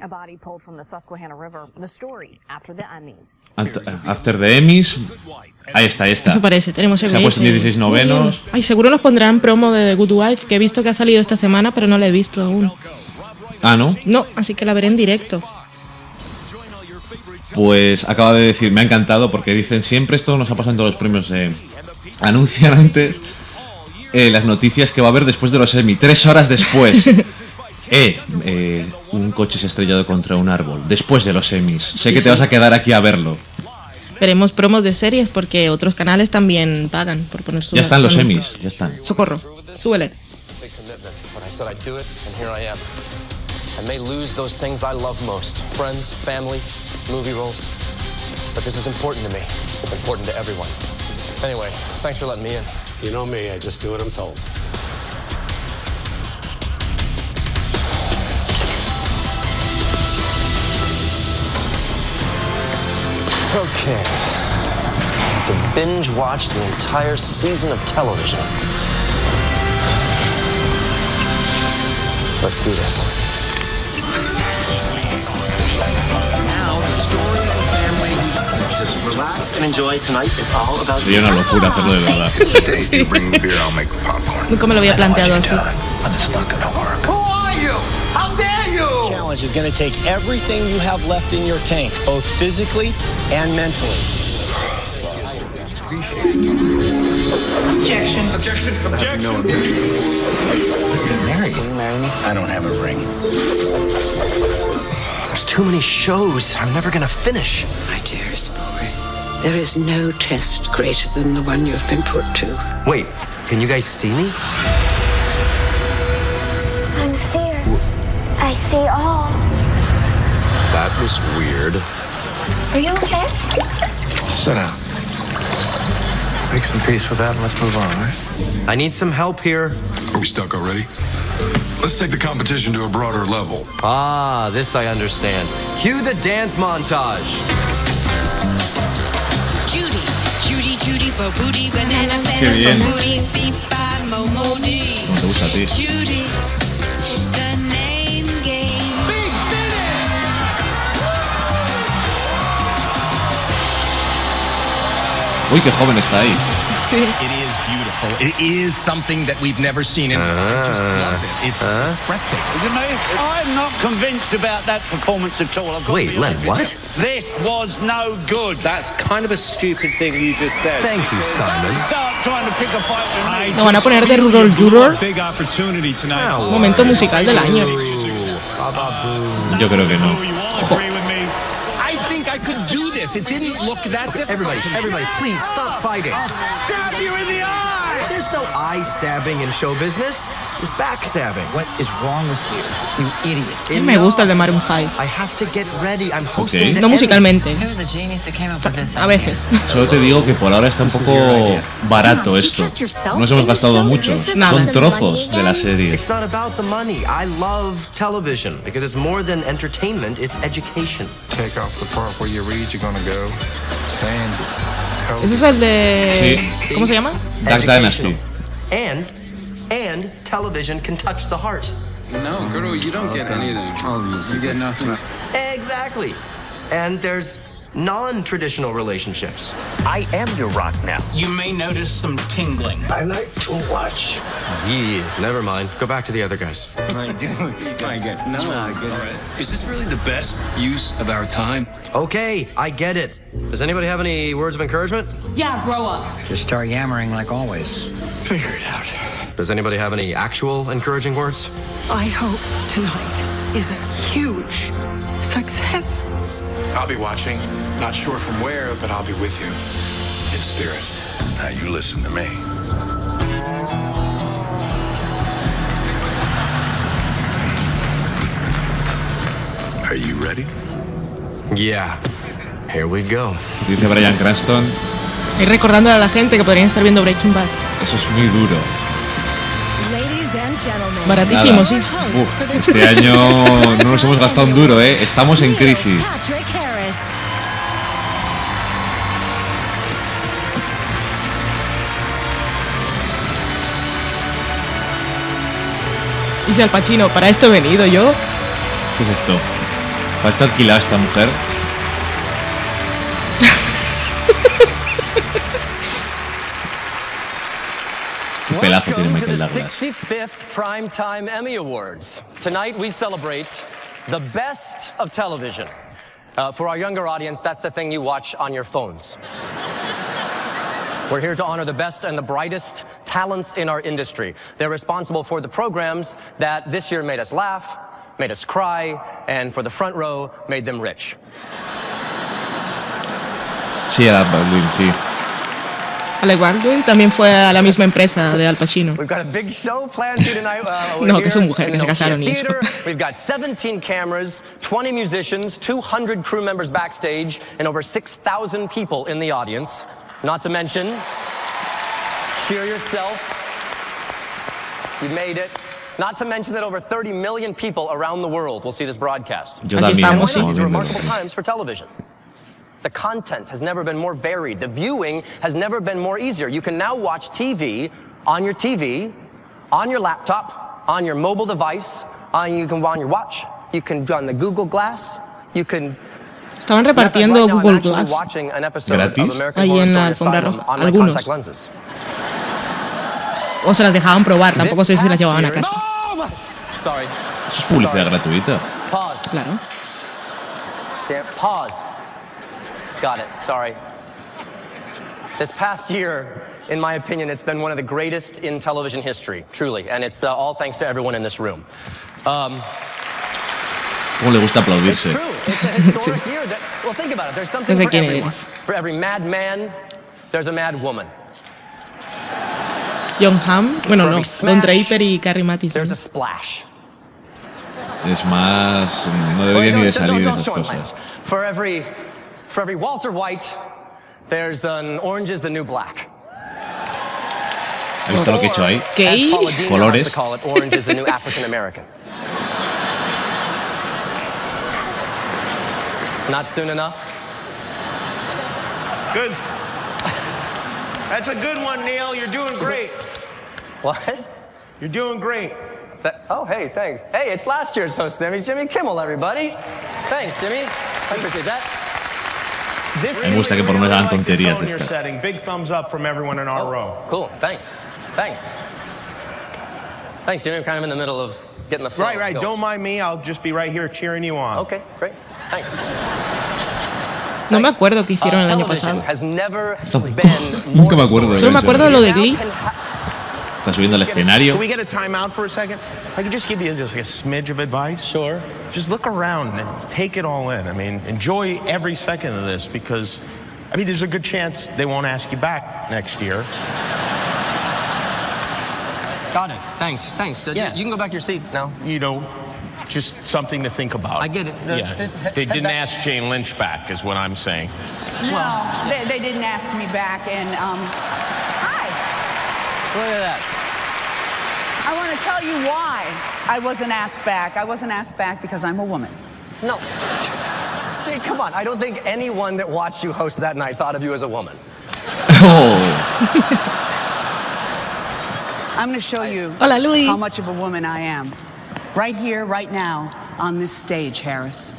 A body pulled from the Susquehanna River. The story after the Emmys. Ahí está, ahí está. Eso parece, tenemos Se ha puesto en 16 novenos. Ay, seguro nos pondrán promo de The Good Wife, que he visto que ha salido esta semana, pero no la he visto aún. Ah, ¿no? No, así que la veré en directo. Pues acaba de decir, me ha encantado porque dicen siempre esto nos ha pasado en todos los premios. eh, anuncian antes eh, las noticias que va a haber después de los Emmy, tres horas después. eh, eh, un coche se ha estrellado contra un árbol después de los Emmys. Sé que te vas a quedar aquí a verlo. Veremos promos de series porque otros canales también pagan por poner sus Ya están los. Emmys, ya están. Socorro, súbele. Big commitment. But I said I'd do it, and here I am. I may lose those things I love most friends, family, movie roles. But this is important to me. It's important to everyone. Anyway, thanks for letting me in. You know me, I just do what I'm told. Okay. To binge watch the entire season of television. Let's do this. Story of a family Just relax and enjoy. Tonight is all about Sería una locura hacerlo de verdad. Dave, you beer, I'll make the popcorn. Nunca me lo había planteado así. But it's not gonna work. Who are you? How dare you? challenge is going to take everything you have left in your tank, both physically and mentally. Objection. Objection. Objection. No objection. Let's get married. Can you marry me? I don't have a ring. There's too many shows. I'm never gonna finish. My dearest boy, there is no test greater than the one you've been put to. Wait, can you guys see me? I'm Seer. I see all. That was weird. Are you okay? Sit down. Make some peace with that and let's move on, all right? I need some help here. Are we stuck already? Let's take the competition to a broader level. Ah, this I understand. Cue the dance montage. Judy, Judy, Judy, bo booty, banana Qué fan, fo booty, fee fi mo mo dee. Como te gusta. Judy, Uy, qué joven está ahí. Sí. It is beautiful. It is something that we've never seen, and I just ah. loved it. It's, it's breathtaking. I'm not convinced about that performance at all. I've got Wait, to Len, what? This was no good. That's kind of a stupid thing you just said. Thank you, Simon. Start trying to pick a fight with me. Lo van a poner de Rudolf Juror. Big opportunity tonight. Ah, momento musical del año. Yo creo que no. This. It didn't look that difficult. Everybody, everybody, please stop fighting. Stab you in the eye! There's no eye stabbing in show business. It's backstabbing. What is wrong with you, you idiots? Me gusta el de Maroon 5. I have to get ready. I'm hosting the No musicalmente. Who's the genius that came up with this? A veces. Solo te digo que por ahora está un poco barato esto. No nos hemos gastado muchos. Nada. Son trozos de la serie. It's not about the money. I love television because it's more than entertainment, it's education. Take off the part where you read, you're gonna go. Sandy. Ese es el de... Sí. ¿Cómo se llama? Dark Dynasty. And and television can touch the heart. No, girl, you don't get anything. You get nothing. Exactly. And there's non-traditional relationships. I am your rock now. You may notice some tingling. I like to watch. Yeah, never mind. Go back to the other guys. I do. I get no. I get All right. Is this really the best use of our time? Okay, I get it. Does anybody have any words of encouragement? Yeah, grow up. Just start yammering like always. Figure it out. Does anybody have any actual encouraging words? I hope tonight is a huge success. I'll be watching. Not sure from where, but I'll be with you. In spirit. Now you listen to me. Are you ready? Yeah. Here we go. Dice Brian Cranston. Y recordando a la gente que podrían estar viendo Breaking Bad. Eso es muy duro. Ladies and gentlemen, Baratísimo, Nada. sí. Uf, este año no nos hemos gastado un duro, ¿eh? Estamos en crisis. Dice Al Pacino, para esto he venido yo. ¿Qué es esto? ¿Para esto alquilada esta mujer? Qué pelazo tiene Welcome to Michael the Douglas. 65th Primetime Emmy Awards. Tonight we celebrate the best of television. Uh, for our younger audience, that's the thing you watch on your phones. We're here to honor the best and the brightest talents in our industry. They're responsible for the programs that this year made us laugh, made us cry, and for the front row, made them rich. Sí, era Baldwin, sí. Alec Baldwin también fue a la misma empresa de Al Pacino. We've got a big show planned for tonight. Uh, over No, que here su mujer, que se casaron y eso. We've got 17 cameras, 20 musicians, 200 crew members backstage, and over 6,000 people in the audience. Not to mention, cheer yourself. You made it. Not to mention that over 30 million people around the world will see this broadcast. Yo Aquí también, estamos, Why not? sí. These are remarkable times for television. The content has never been more varied. The viewing has never been more easier. You can now watch TV on your TV, on your laptop, on your mobile device, on, you can on your watch, you can on the Google Glass, you can Estaban repartiendo Google Glass. ¿Gratis? Ahí en la alfombra roja. Algunos. O se las dejaban probar, tampoco sé si las llevaban a casa. Sorry. Eso es publicidad gratuita. Pause. Claro. Pause. Got it. Sorry. This past year, in my opinion, it's been one of the greatest in television history, truly, and it's uh, all thanks to everyone in this room. Um, ¿Cómo le gusta aplaudirse? something No sé for quién eres. For every mad man, there's a mad woman. John Hamm, bueno, no, Don. Draper y Carrie Mathison. There's a splash. Es más, no debería ni de salir no, esas cosas. For every, for every Walter White, there's an Orange is the New Black. ¿Has visto lo que he hecho ahí? ¿Qué? Colores. Not soon enough. Good. That's a good one, Neil. You're doing great. What? You're doing great. That, oh, hey, thanks. Hey, it's last year's host, Jimmy. Jimmy Kimmel, everybody. Thanks, Jimmy. I appreciate that. This Me gusta que por lo menos hagan tonterías tone de estas. setting. Big thumbs up from everyone in our oh, row. Cool. Thanks. Thanks. Thanks, Jimmy. I'm kind of in the middle of getting the flow. Right, right. going. Don't mind me. I'll just be right here cheering you on. Okay, great. Thanks. No me acuerdo qué hicieron Uh, el año television pasado. has never Tampoco. been Nunca me acuerdo de Solo me eso. acuerdo de lo de Glee. Está subiendo al escenario. Can we get a timeout for a second? I could just give you just like a smidge of advice. Sure. Just look around and take it all in. I mean, enjoy every second of this because, I mean, there's a good chance they won't ask you back next year. Got it. Thanks. Thanks. Uh, Yeah. You can go back to your seat now. You know, just something to think about. I get it. Uh, Yeah. head- They didn't back. ask Jane Lynch back, is what I'm saying. No, they, they didn't ask me back, and um, hi. Look at that. I want to tell you why I wasn't asked back. I wasn't asked back because I'm a woman. No. Jane, come on. I don't think anyone that watched you host that night thought of you as a woman. Oh, I'm going to show you Hola, Luis. how much of a woman I am. Right here, right now, on this stage, Harris.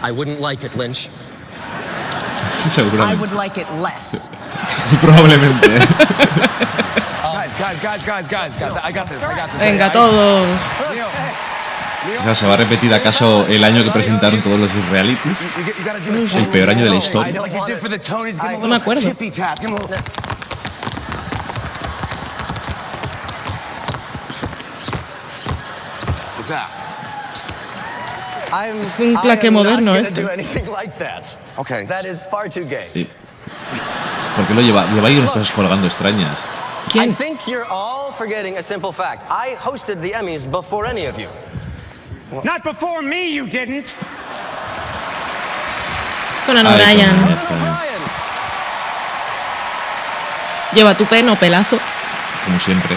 I wouldn't like it, Lynch. I would like it less. Probablemente. Guys, guys, guys, guys, guys, guys. I got this. I got this. Venga, todos. Leo, O sea, ¿se va a repetir acaso el año que presentaron todos los realities? El peor año de la historia. don't like you did for the Tonys. Give him a No me acuerdo. Es un I claque moderno este. do anything like that. Okay. That is far too gay. Sí. ¿Por qué lo lleva? Lleva ahí unas cosas colgando extrañas. I ¿Quién? think you're all forgetting a simple fact. I hosted the Emmys before any of you. Not before me, you didn't. Conan O'Brien. Lleva tu pelo, pelazo. Como siempre.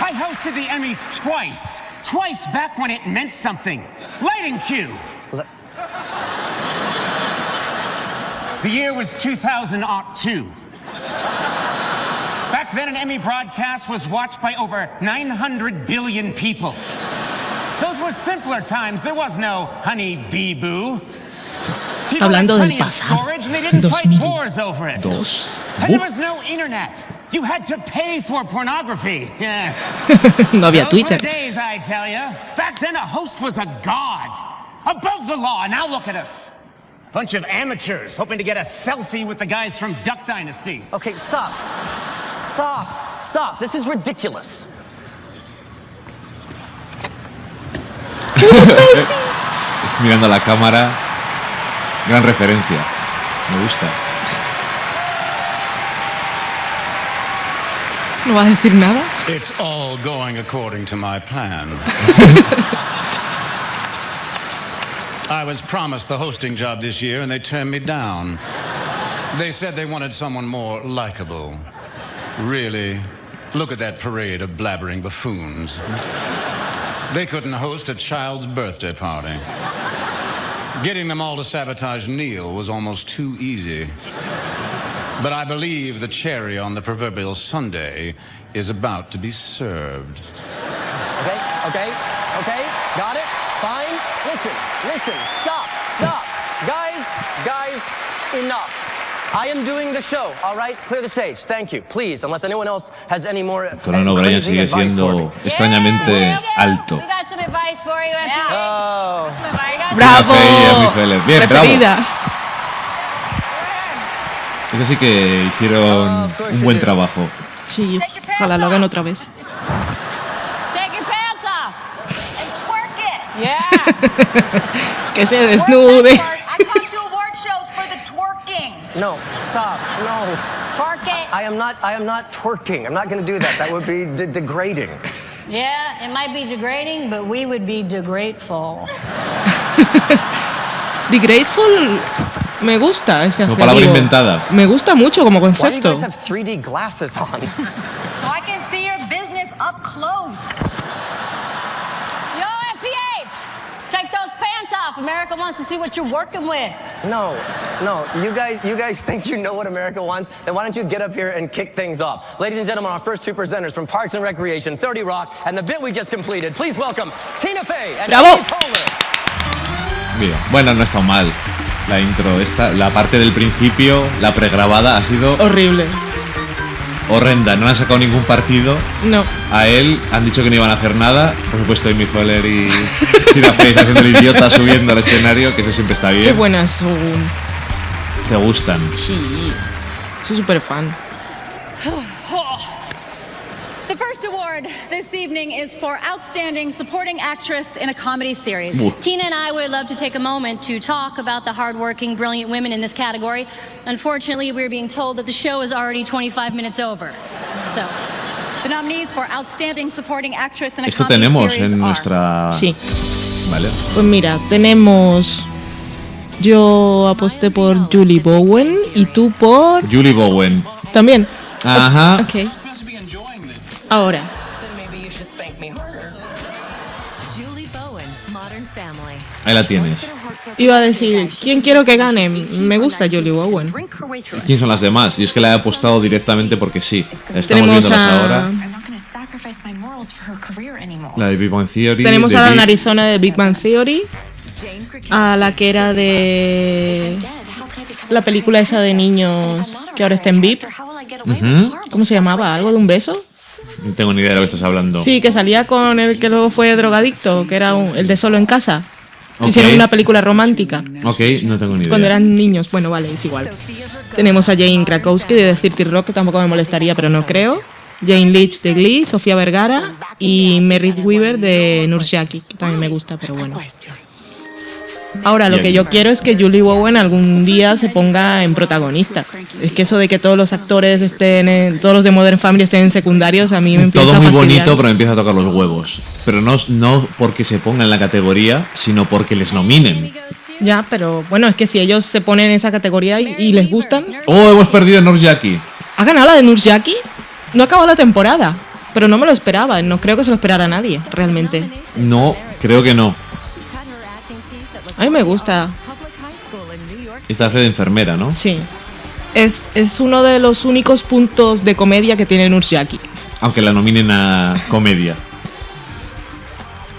I hosted the Emmys twice. Twice back when it meant something. Lighting cue. The year was 2002. Back then, an Emmy broadcast was watched by over 900 billion people. Those were simpler times. There was no honey bee boo. Está hablando del pasado. Storage, and they didn't fight 2000. wars over it. Dos. And there was no internet. You had to pay for pornography. Yeah. no había Twitter. days, I tell you. Back then, a host was a god, above the law. Now look at us. Bunch of amateurs hoping to get a selfie with the guys from Duck Dynasty. okay, stop. Stop. Stop. This is ridiculous. Mirando a la cámara. Gran referencia. Me gusta. No va a decir nada. It's all going according to my plan. I was promised the hosting job this year and they turned me down. They said they wanted someone more likable. Really? Look at that parade of blabbering buffoons. They couldn't host a child's birthday party. Getting them all to sabotage Neil was almost too easy. But I believe the cherry on the proverbial sundae is about to be served. Okay, okay, okay. Got it? Fine. Listen, listen. Stop, stop. Guys, guys, enough. I am doing the show, all right? Clear the stage. Thank you. Please, unless anyone else has any more uh, Conan O'Brien crazy sigue advice for me. siendo extrañamente alto. got some advice for you. Oh. ¡Bravo! Tina Fey y Effie Feller. Bien, bravo. Preferidas. Es que sí que hicieron un buen trabajo. Sí, ojalá lo hagan otra vez. Take your pants off. And twerk it. Yeah. Que se desnude. I come to award shows for the twerking. No, stop. No. Twerk it. I am not I am not twerking. I'm not going to do that. That would be de- degrading. Yeah, it might be degrading, but we would be degrateful. The Grateful me gusta ese Como adjetivo. palabra inventada. Me gusta mucho como Why do you concepto. guys have 3D glasses on? So I can see your business up close. Yo, FPH, take those pants off. America wants to see what you're working with. No, no. You guys, you guys think you know what America wants? Then why don't you get up here and kick things off? Ladies and gentlemen, our first two presenters from Parks and Recreation, 30 Rock, and the bit we just completed. Please welcome Tina Fey and Bravo. Amy Poehler. Mira, bueno, no está mal. La intro, esta, la parte del principio, la pregrabada, ha sido Horrible. horrenda. No le han sacado ningún partido. No. A él han dicho que no iban a hacer nada. Por supuesto, Amy Poehler y Tina Fey haciendo el idiota subiendo al escenario, que eso siempre está Qué bien. buenas son. Te gustan. Sí. Soy súper fan. First award this evening is for Outstanding Supporting Actress in a Comedy Series. Ooh. Tina and I would love to take a moment to talk about the hardworking, brilliant women in this category. Unfortunately, we're being told that the show is already 25 minutes over. So, The nominees for Outstanding Supporting Actress in a Esto Comedy tenemos Series en are nuestra. Sí. Vale. Pues mira, tenemos. Yo aposté por Julie Bowen y tú por. Julie Bowen. También. Ajá. Ok. Family. Ahí la tienes. Iba a decir, ¿quién quiero que gane? Me gusta Julie Bowen. ¿Quién son las demás? Y es que la he apostado directamente porque sí. Estamos Tenemos viéndolas a- ahora. La de Big Bang Theory. Tenemos de a la Big- Arizona de Big Bang Theory. A la que era de. La película esa de niños que ahora está en VIP. ¿Cómo se llamaba? ¿Algo de un beso? No tengo ni idea de lo que estás hablando. Sí, que salía con el que luego fue drogadicto, que era un- el de Solo en Casa. Hicieron una película romántica Ok, no tengo ni idea. cuando eran niños. Bueno, vale, es igual. Tenemos a Jane Krakowski de The 30 Rock, que tampoco me molestaría, pero no creo. Jane Leach de Glee, Sofía Vergara y Merritt Weaver de Nurseaki, que también me gusta, pero bueno. Ahora, lo que yo quiero es que Julie Bowen algún día se ponga en protagonista. Es que eso de que todos los actores estén, en- todos los de Modern Family estén en secundarios, a mí me empieza Todo muy bonito, pero me empieza a tocar los huevos. Pero no, no porque se ponga en la categoría, sino porque les nominen. Ya, pero bueno, es que si ellos se ponen en esa categoría y, y les gustan. Oh, hemos perdido a Nurjaki. ¿Ha ganado la de Nurjaki? No ha acabado la temporada, pero no me lo esperaba. No creo que se lo esperara nadie, realmente. No, creo que no. A mí me gusta. Esta hace de enfermera, ¿no? Sí. Es, es uno de los únicos puntos de comedia que tiene Nurjaki. Aunque la nominen a comedia.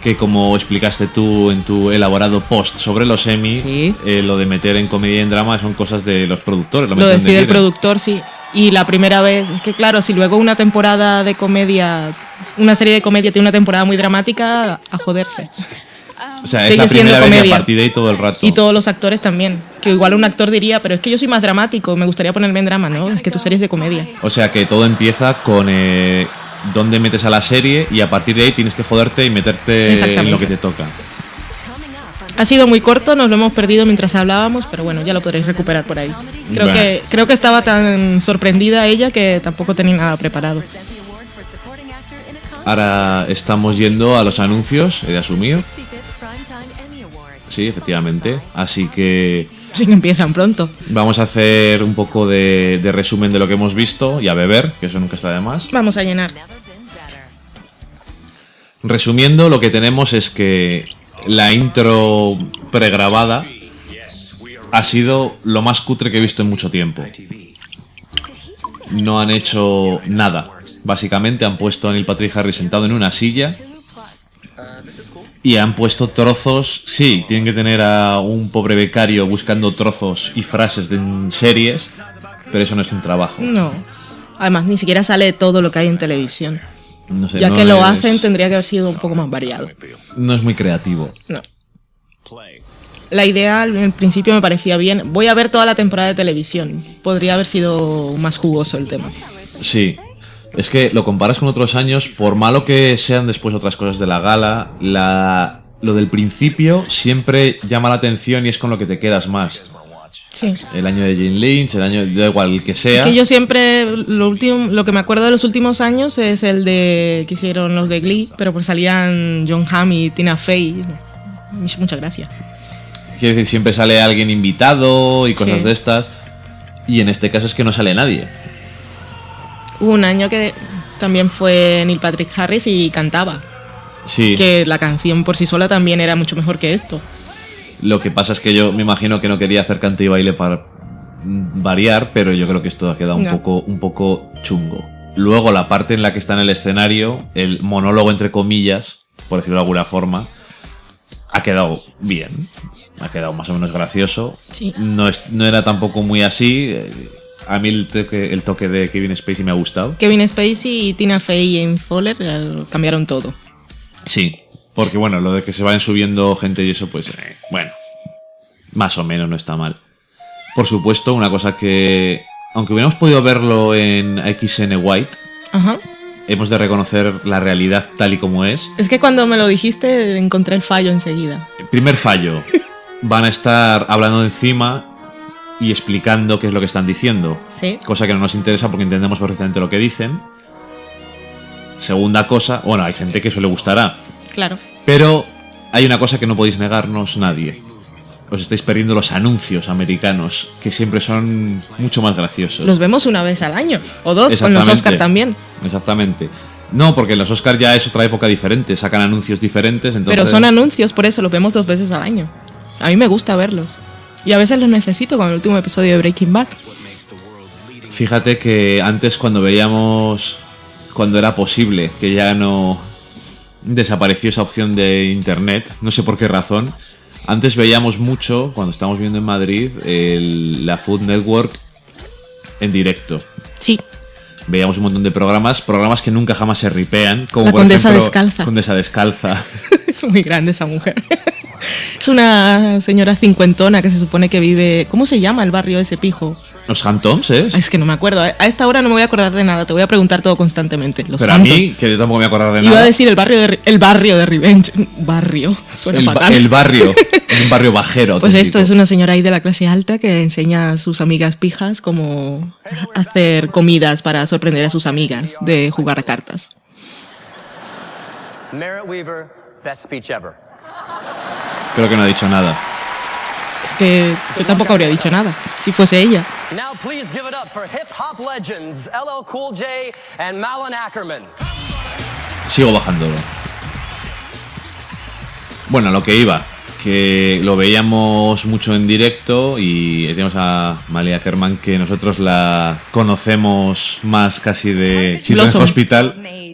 Que como explicaste tú en tu elaborado post sobre los Emmy, eh, lo de meter en comedia y en drama son cosas de los productores. Lo donde decide el productor, sí. Y la primera vez, es que claro, si luego una temporada de comedia, una serie de comedia tiene una temporada muy dramática, a joderse. O sea, es Sigue la siendo primera vez y comedia. a partir de ahí todo el rato. Y todos los actores también. Que igual un actor diría, pero es que yo soy más dramático, me gustaría ponerme en drama, ¿no? Es que tu serie es de comedia. O sea que todo empieza con eh, dónde metes a la serie y a partir de ahí tienes que joderte y meterte en lo que te toca. Ha sido muy corto, nos lo hemos perdido mientras hablábamos, pero bueno, ya lo podréis recuperar por ahí. Creo, Bueno. que, creo que estaba tan sorprendida ella que tampoco tenía nada preparado. Ahora estamos yendo a los anuncios, he de asumir. Sí, efectivamente. Así que Sí que empiezan pronto. vamos a hacer un poco de, de resumen de lo que hemos visto y a beber, que eso nunca está de más. Vamos a llenar. Resumiendo, lo que tenemos es que la intro pregrabada ha sido lo más cutre que he visto en mucho tiempo. No han hecho nada. Básicamente han puesto a Neil Patrick Harris sentado en una silla Y han puesto trozos, sí, tienen que tener a un pobre becario buscando trozos y frases de en series, pero eso no es un trabajo. No. Además, ni siquiera sale todo lo que hay en televisión. No sé, ya no que lo es- hacen, tendría que haber sido un poco más variado. No es muy creativo. No. La idea al principio me parecía bien. Voy a ver toda la temporada de televisión. Podría haber sido más jugoso el tema. Sí. Es que lo comparas con otros años, por malo que sean después otras cosas de la gala, la, lo del principio siempre llama la atención y es con lo que te quedas más. Sí. El año de Jane Lynch, el año, da igual el que sea. Que yo siempre, lo último, lo que me acuerdo de los últimos años es el de que hicieron los de Glee, pero pues salían John Hamm y Tina Fey. Me hizo mucha gracia. Quiere decir, siempre sale alguien invitado y cosas Sí. de estas. Y en este caso es que no sale nadie. Hubo un año que también fue Neil Patrick Harris y cantaba. Sí. Que la canción por sí sola también era mucho mejor que esto. Lo que pasa es que yo me imagino que no quería hacer canto y baile para variar, pero yo creo que esto ha quedado un No. poco, un poco chungo. Luego la parte en la que está en el escenario, el monólogo entre comillas, por decirlo de alguna forma, ha quedado bien. Ha quedado más o menos gracioso. Sí. No, es- no era tampoco muy así. A mí el toque, el toque de Kevin Spacey me ha gustado. Kevin Spacey y Tina Fey y Amy Fowler eh, cambiaron todo. Sí, porque bueno, lo de que se vayan subiendo gente y eso, pues eh, bueno, más o menos no está mal. Por supuesto, una cosa que, aunque hubiéramos podido verlo en XN White, Ajá. hemos de reconocer la realidad tal y como es. Es que cuando me lo dijiste encontré el fallo enseguida. Primer fallo, van a estar hablando de encima y explicando qué es lo que están diciendo. Sí. Cosa que no nos interesa porque entendemos perfectamente lo que dicen. Segunda cosa, bueno, hay gente que eso le gustará. Claro. Pero hay una cosa que no podéis negarnos nadie. Os estáis perdiendo los anuncios americanos, que siempre son mucho más graciosos. Los vemos una vez al año. O dos, con los. Oscar también. Exactamente. No, porque los Oscar ya es otra época diferente, sacan anuncios diferentes, entonces... Pero son anuncios, por eso los vemos dos veces al año. A mí me gusta verlos. Y a veces los necesito, como el último episodio de Breaking Bad. Fíjate que antes cuando veíamos, cuando era posible, que ya no desapareció esa opción de internet, no sé por qué razón, antes veíamos mucho, cuando estábamos viendo en Madrid, el- la Food Network en directo. Sí. Veíamos un montón de programas, programas que nunca jamás se ripean, como La por Condesa ejemplo, Descalza. Condesa Descalza. Es muy grande esa mujer. Es una señora cincuentona que se supone que vive. ¿Cómo se llama el barrio ese pijo? Los Hamptons, ¿eh? Es que no me acuerdo. A esta hora no me voy a acordar de nada. Te voy a preguntar todo constantemente. Los Pero a mí, que yo tampoco me voy a acordar de Iba nada. a decir el barrio de, el barrio de Revenge. Barrio. Suena el, ba- el barrio, un barrio bajero. Pues esto es una señora ahí de la clase alta que enseña a sus amigas pijas cómo hacer comidas para sorprender a sus amigas de jugar a cartas. Merritt Weaver, best speech ever. Creo que no ha dicho nada. Es que yo tampoco habría dicho nada si fuese ella. Now please give it up for hip hop legends LL Cool J and Malin Ackerman. Sigo bajándolo. Bueno, lo que iba, que lo veíamos mucho en directo y decíamos a Malia Kerman que nosotros la conocemos más casi de Children's. Hospital.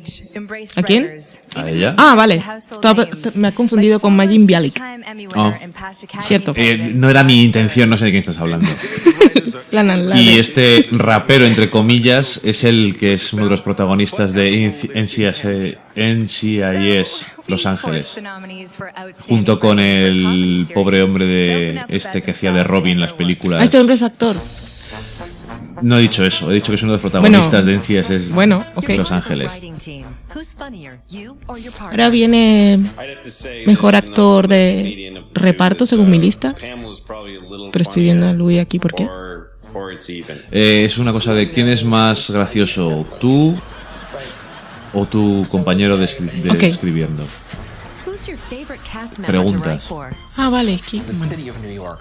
¿A quién? ¿A ella? Ah, vale. Estaba- me ha confundido con Majin Bialik. Oh. Cierto. Eh, no era mi intención, no sé de quién estás hablando. La- la- la Y este rapero, entre comillas, es el que es uno de los protagonistas de NCIS, NCIS Los Ángeles. Junto con el pobre hombre de este que hacía de Robin las películas. Ah, este hombre es actor. No he dicho eso, he dicho que es uno de los protagonistas Bueno. de NCIS Bueno, ok. Los Ángeles. Ahora viene mejor actor de reparto según mi lista. Pero estoy viendo a Louis aquí, ¿por qué? Eh, es una cosa de quién es más gracioso, tú o tu compañero de, escri- de Ok. escribiendo. Who's your favorite cast member Preguntas. Ah, vale. bueno.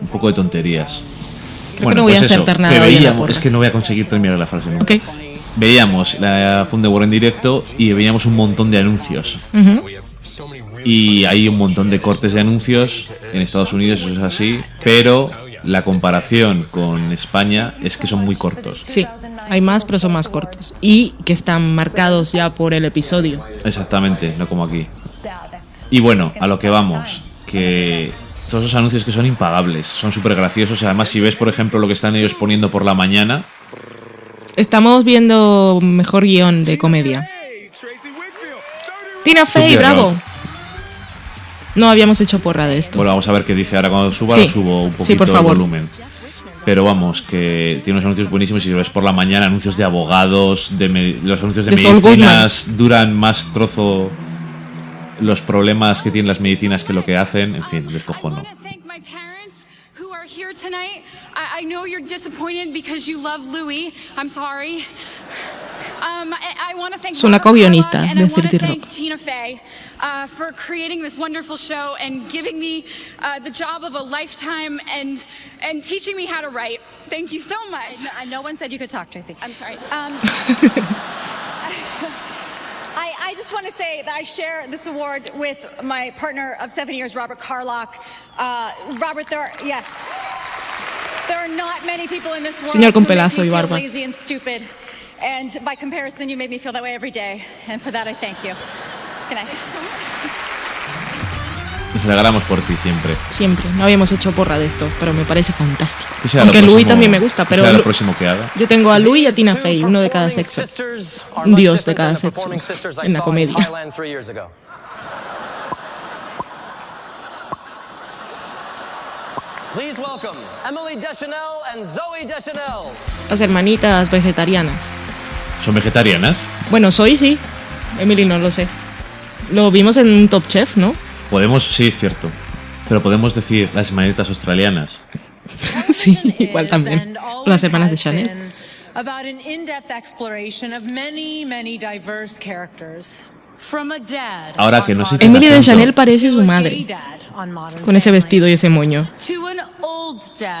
Un poco de tonterías. Creo que no voy a acertar que nada veíamos, es que no voy a conseguir terminar la frase nunca. Veíamos la War en directo y veíamos un montón de anuncios. Y hay un montón de cortes de anuncios en Estados Unidos, eso es así, pero la comparación con España es que son muy cortos. Sí, Hay más, pero son más cortos. Y que están marcados ya por el episodio. Exactamente, no como aquí. Y bueno, a lo que vamos, que todos esos anuncios que son impagables, son súper graciosos. Además, si ves, por ejemplo, lo que están ellos poniendo por la mañana, Estamos viendo mejor guion de comedia. Tina Fey, bravo. No habíamos hecho porra de esto. bueno, vamos a ver qué dice ahora cuando suba, Sí. lo subo un Sí, poquito por el favor. volumen. Pero vamos, que tiene unos anuncios buenísimos. Y si lo ves por la mañana, anuncios de abogados, de los anuncios de, medicinas duran más trozo los problemas que tienen las medicinas que lo que hacen. En fin, descojono. thank my parents who are here tonight. I, I know you're disappointed because you love Louis. I'm sorry. Um, I, I want to thank una Robert co-guionista Kellogg, and de I wanna 30 thank Rock. Tina Fey uh, for creating this wonderful show and giving me uh, the job of a lifetime and and teaching me how to write. Thank you so much. I, no one said you could talk, Tracy. I'm sorry. Um, just want to say that I share this award with my partner of seven years, Robert Carlock. Uh, Robert, there are, yes. There are not many people in this world Señor con pelazo y barba. lazy and stupid. And by comparison, you made me feel that way every day. And for that, I thank you. Good night. Nos alegramos por ti siempre. Siempre. No habíamos hecho porra de esto, pero me parece fantástico. ¿Qué será Aunque lo Louis también me gusta, pero será lo próximo que haga? yo tengo a Louis y a Tina Fey, uno de cada sexo. Un dios de cada sexo en la comedia. Las hermanitas vegetarianas. ¿Son vegetarianas? Bueno, soy sí. Emily no lo sé. Lo vimos en un Top Chef, ¿no? Podemos, sí, es cierto. Pero podemos decir las manitas australianas. sí, igual también. Las hermanas de Chanel. Ahora que no sé Emily de Chanel parece su madre. Con ese vestido y ese moño.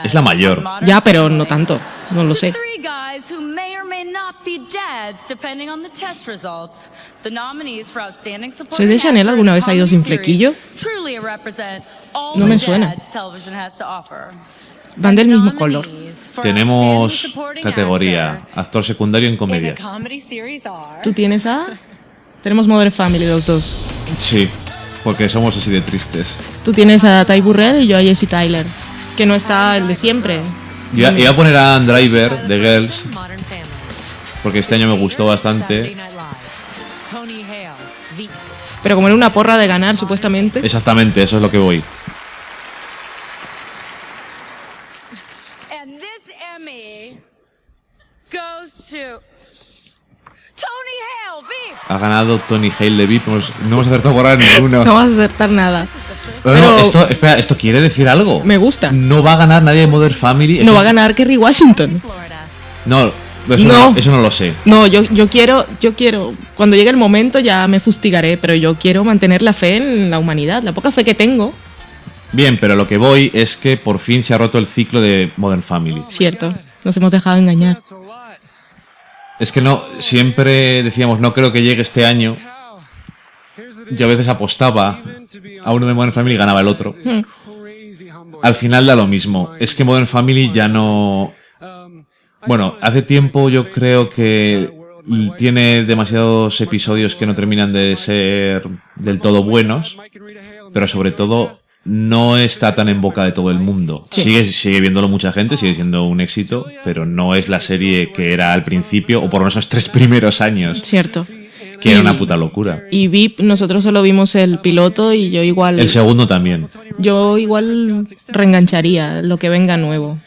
Es la mayor. Ya, pero no tanto. No lo sé. ¿Soy de Chanel actor alguna vez ha ido sin flequillo? No me suena. Van del mismo color. Tenemos categoría actor secundario en comedia. ¿Tú tienes a...? Tenemos Modern Family los dos. Sí, porque somos así de tristes. Tú tienes a Ty Burrell y yo a Jessie Tyler. Que no está el de siempre. Iba, iba a poner a Ann Driver de Girls, porque este año me gustó bastante. Pero como era una porra de ganar, supuestamente. Exactamente, eso es lo que voy. And this Emmy goes to Tony Hale, the Ha ganado Tony Hale de hemos- no hemos acertado por ahora ninguno. No vas a acertar nada. No, no, Pero esto, espera, ¿esto quiere decir algo? me gusta. No va a ganar nadie de Modern Family. No Esto- va a ganar Kerry Washington. No, eso No. no. eso no lo sé. No, yo, yo quiero, yo quiero, cuando llegue el momento ya me fustigaré, pero yo quiero mantener la fe en la humanidad, la poca fe que tengo, Bien, pero lo que voy es que por fin se ha roto el ciclo de Modern Family. cierto, nos hemos dejado engañar. Es que no, siempre decíamos, no creo que llegue este año. Yo a veces apostaba a uno de Modern Family y ganaba el otro. Hmm. Al final da lo mismo. Es que Modern Family ya no. Bueno, hace tiempo yo creo que tiene demasiados episodios que no terminan de ser del todo buenos, pero sobre todo no está tan en boca de todo el mundo. Sí. Sigue, sigue viéndolo mucha gente, sigue siendo un éxito, pero no es la serie que era al principio, o por lo menos los tres primeros años, Cierto. que era una puta locura. Y VIP, nosotros solo vimos el piloto y yo igual, El segundo también. yo igual reengancharía lo que venga nuevo.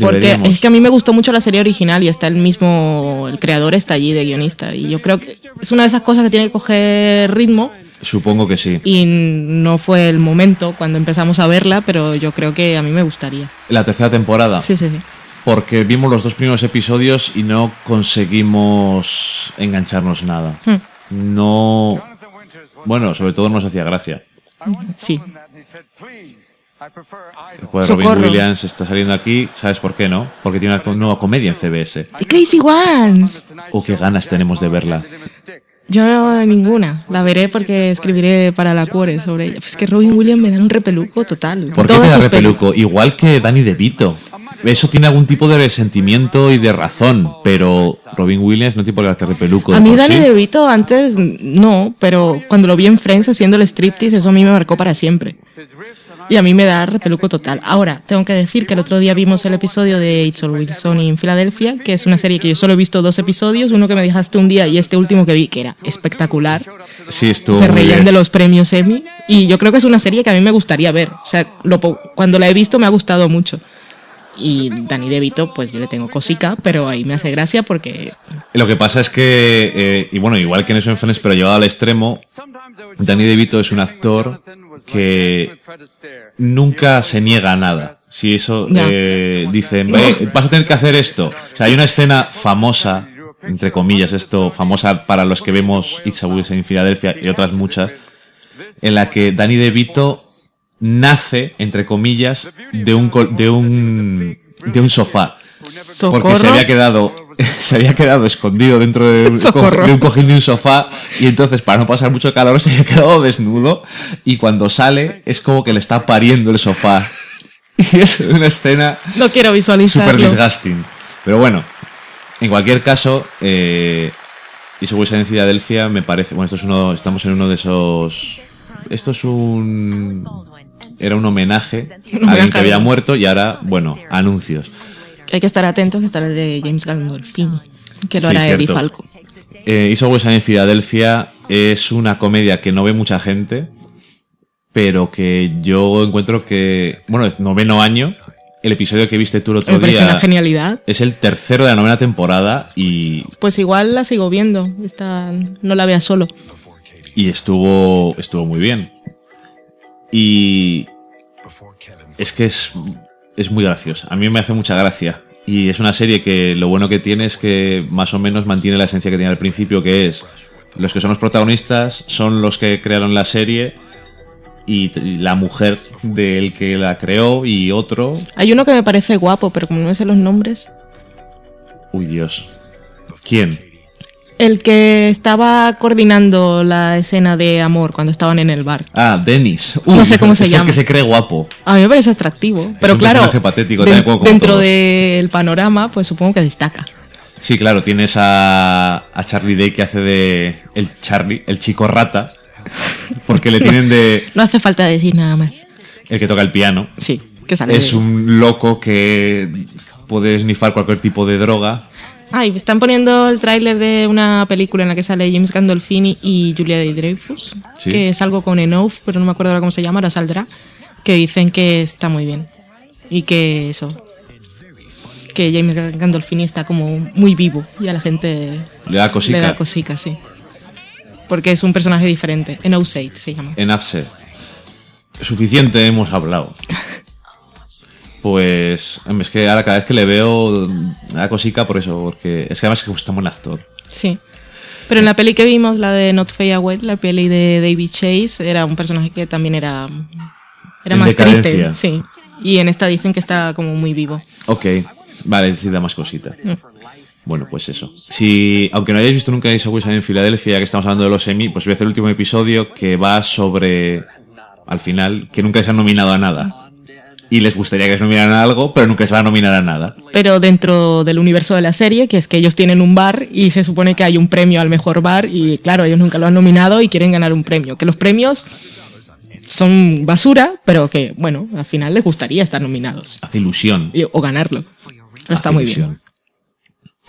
Porque es que a mí me gustó mucho la serie original y está el mismo, el creador está allí de guionista y yo creo que es una de esas cosas que tiene que coger ritmo Supongo que sí. y no fue el momento cuando empezamos a verla, pero yo creo que a mí me gustaría. La tercera temporada. Sí, sí, sí. Porque vimos los dos primeros episodios y no conseguimos engancharnos nada. Hmm. No. Bueno, sobre todo nos hacía gracia. Sí. Pues Robin. Williams está saliendo aquí, ¿sabes por qué no? Porque tiene una nueva comedia en CBS. The Crazy Ones. Oh, qué ganas tenemos de verla. Yo ninguna. La veré porque escribiré para la cuore sobre ella. Es que Robin Williams me da un repeluco total. ¿Por qué te da pelis. repeluco? Igual que Danny DeVito. eso tiene algún tipo de resentimiento y de razón, pero Robin Williams no tiene por qué hacer de peluco. A mí Danny sí. DeVito antes no, pero cuando lo vi en Friends haciendo el striptease, eso a mí me marcó para siempre. Y a mí me da repeluco total. Ahora, tengo que decir que el otro día vimos el episodio de It's Always Sunny en Filadelfia, que es una serie que yo solo he visto dos episodios, uno que me dejaste un día y este último que vi, que era espectacular. Sí, estuvo Se reían bien. de los premios Emmy. Y yo creo que es una serie que a mí me gustaría ver. O sea, lo cuando la he visto me ha gustado mucho. Y Danny DeVito, pues yo le tengo cosica, pero ahí me hace gracia porque Lo que pasa es que, eh, y bueno, igual que en eso en Friends, pero llevado al extremo, Danny DeVito es un actor que nunca se niega a nada. Si eso eh, dicen, "Ve, vas a tener que hacer esto. O sea, hay una escena famosa, entre comillas, esto, famosa para los que vemos It's Always en Filadelfia y otras muchas, en la que Danny DeVito nace, entre comillas, de un, de un, de un sofá. Porque se había quedado, se había quedado escondido dentro de un, de cojín de un sofá y entonces para no pasar mucho calor se había quedado desnudo y cuando sale es como que le está pariendo el sofá. Y es una escena no quiero visualizarlo. super disgusting. Pero bueno, en cualquier caso, eh, y según en Filadelfia me parece, bueno, esto es uno, estamos en uno de esos, esto es un, era un homenaje a alguien que había muerto y ahora, bueno, anuncios. Hay que estar atentos que está el de James Gandolfini, que lo Sí, hará Eddie. Falco. Eh, It's Always en Filadelfia es una comedia que no ve mucha gente, pero que yo encuentro que, bueno, es noveno año. El episodio que viste tú el otro Me día una genialidad. es el tercero de la novena temporada y, Pues igual la sigo viendo, esta, no la vea solo. y estuvo, estuvo muy bien. Y es que es, es muy graciosa. A mí me hace mucha gracia. Y es una serie que lo bueno que tiene es que más o menos mantiene la esencia que tenía al principio, que es los que son los protagonistas son los que crearon la serie y la mujer del que la creó y otro. Hay uno que me parece guapo, pero como no me sé los nombres. Uy, Dios. ¿Quién? El que estaba coordinando la escena de amor cuando estaban en el bar. Ah, Dennis. No sé cómo se es llama. Que se cree guapo. A mí me parece atractivo, pero un claro, patético, de- dentro del panorama, pues supongo que destaca. Sí, claro, tienes a, a Charlie Day que hace de el Charlie, el chico rata, porque le tienen de No hace falta decir nada más. el que toca el piano. Sí, que sale. Es de- un loco que puede snifar cualquier tipo de droga. Ay, están poniendo el tráiler de una película en la que sale James Gandolfini y Julia Dreyfus, Sí. que es algo con Enough, pero no me acuerdo ahora cómo se llama, ahora saldrá, que dicen que está muy bien. Y que eso, que James Gandolfini está como muy vivo y a la gente Le da cosica. le da cosica, sí. Porque es un personaje diferente. Enough Said se llama. En Afset. Suficiente hemos hablado. Pues, es que ahora cada vez que le veo, da cosica por eso, porque es que además que tan buen actor. Sí. Pero en la peli que vimos, la de Not Fade Away, la peli de David Chase, era un personaje que también era, era En más decadencia. triste. Sí. Y en esta dicen que está como muy vivo. Ok, vale, sí da más cosita. Mm. Bueno, pues eso. Si, aunque no hayáis visto nunca Isa Wilson en Filadelfia, ya que estamos hablando de los Emmy, pues voy a hacer el último episodio que va sobre, al final, que nunca se han nominado a nada. Y les gustaría que les nominaran a algo, pero nunca se va a nominar a nada. Pero dentro del universo de la serie, que es que ellos tienen un bar y se supone que hay un premio al mejor bar y claro, ellos nunca lo han nominado y quieren ganar un premio. Que los premios son basura, pero que, bueno, al final les gustaría estar nominados. Hace ilusión. O ganarlo. Pero está Hace muy ilusión. bien.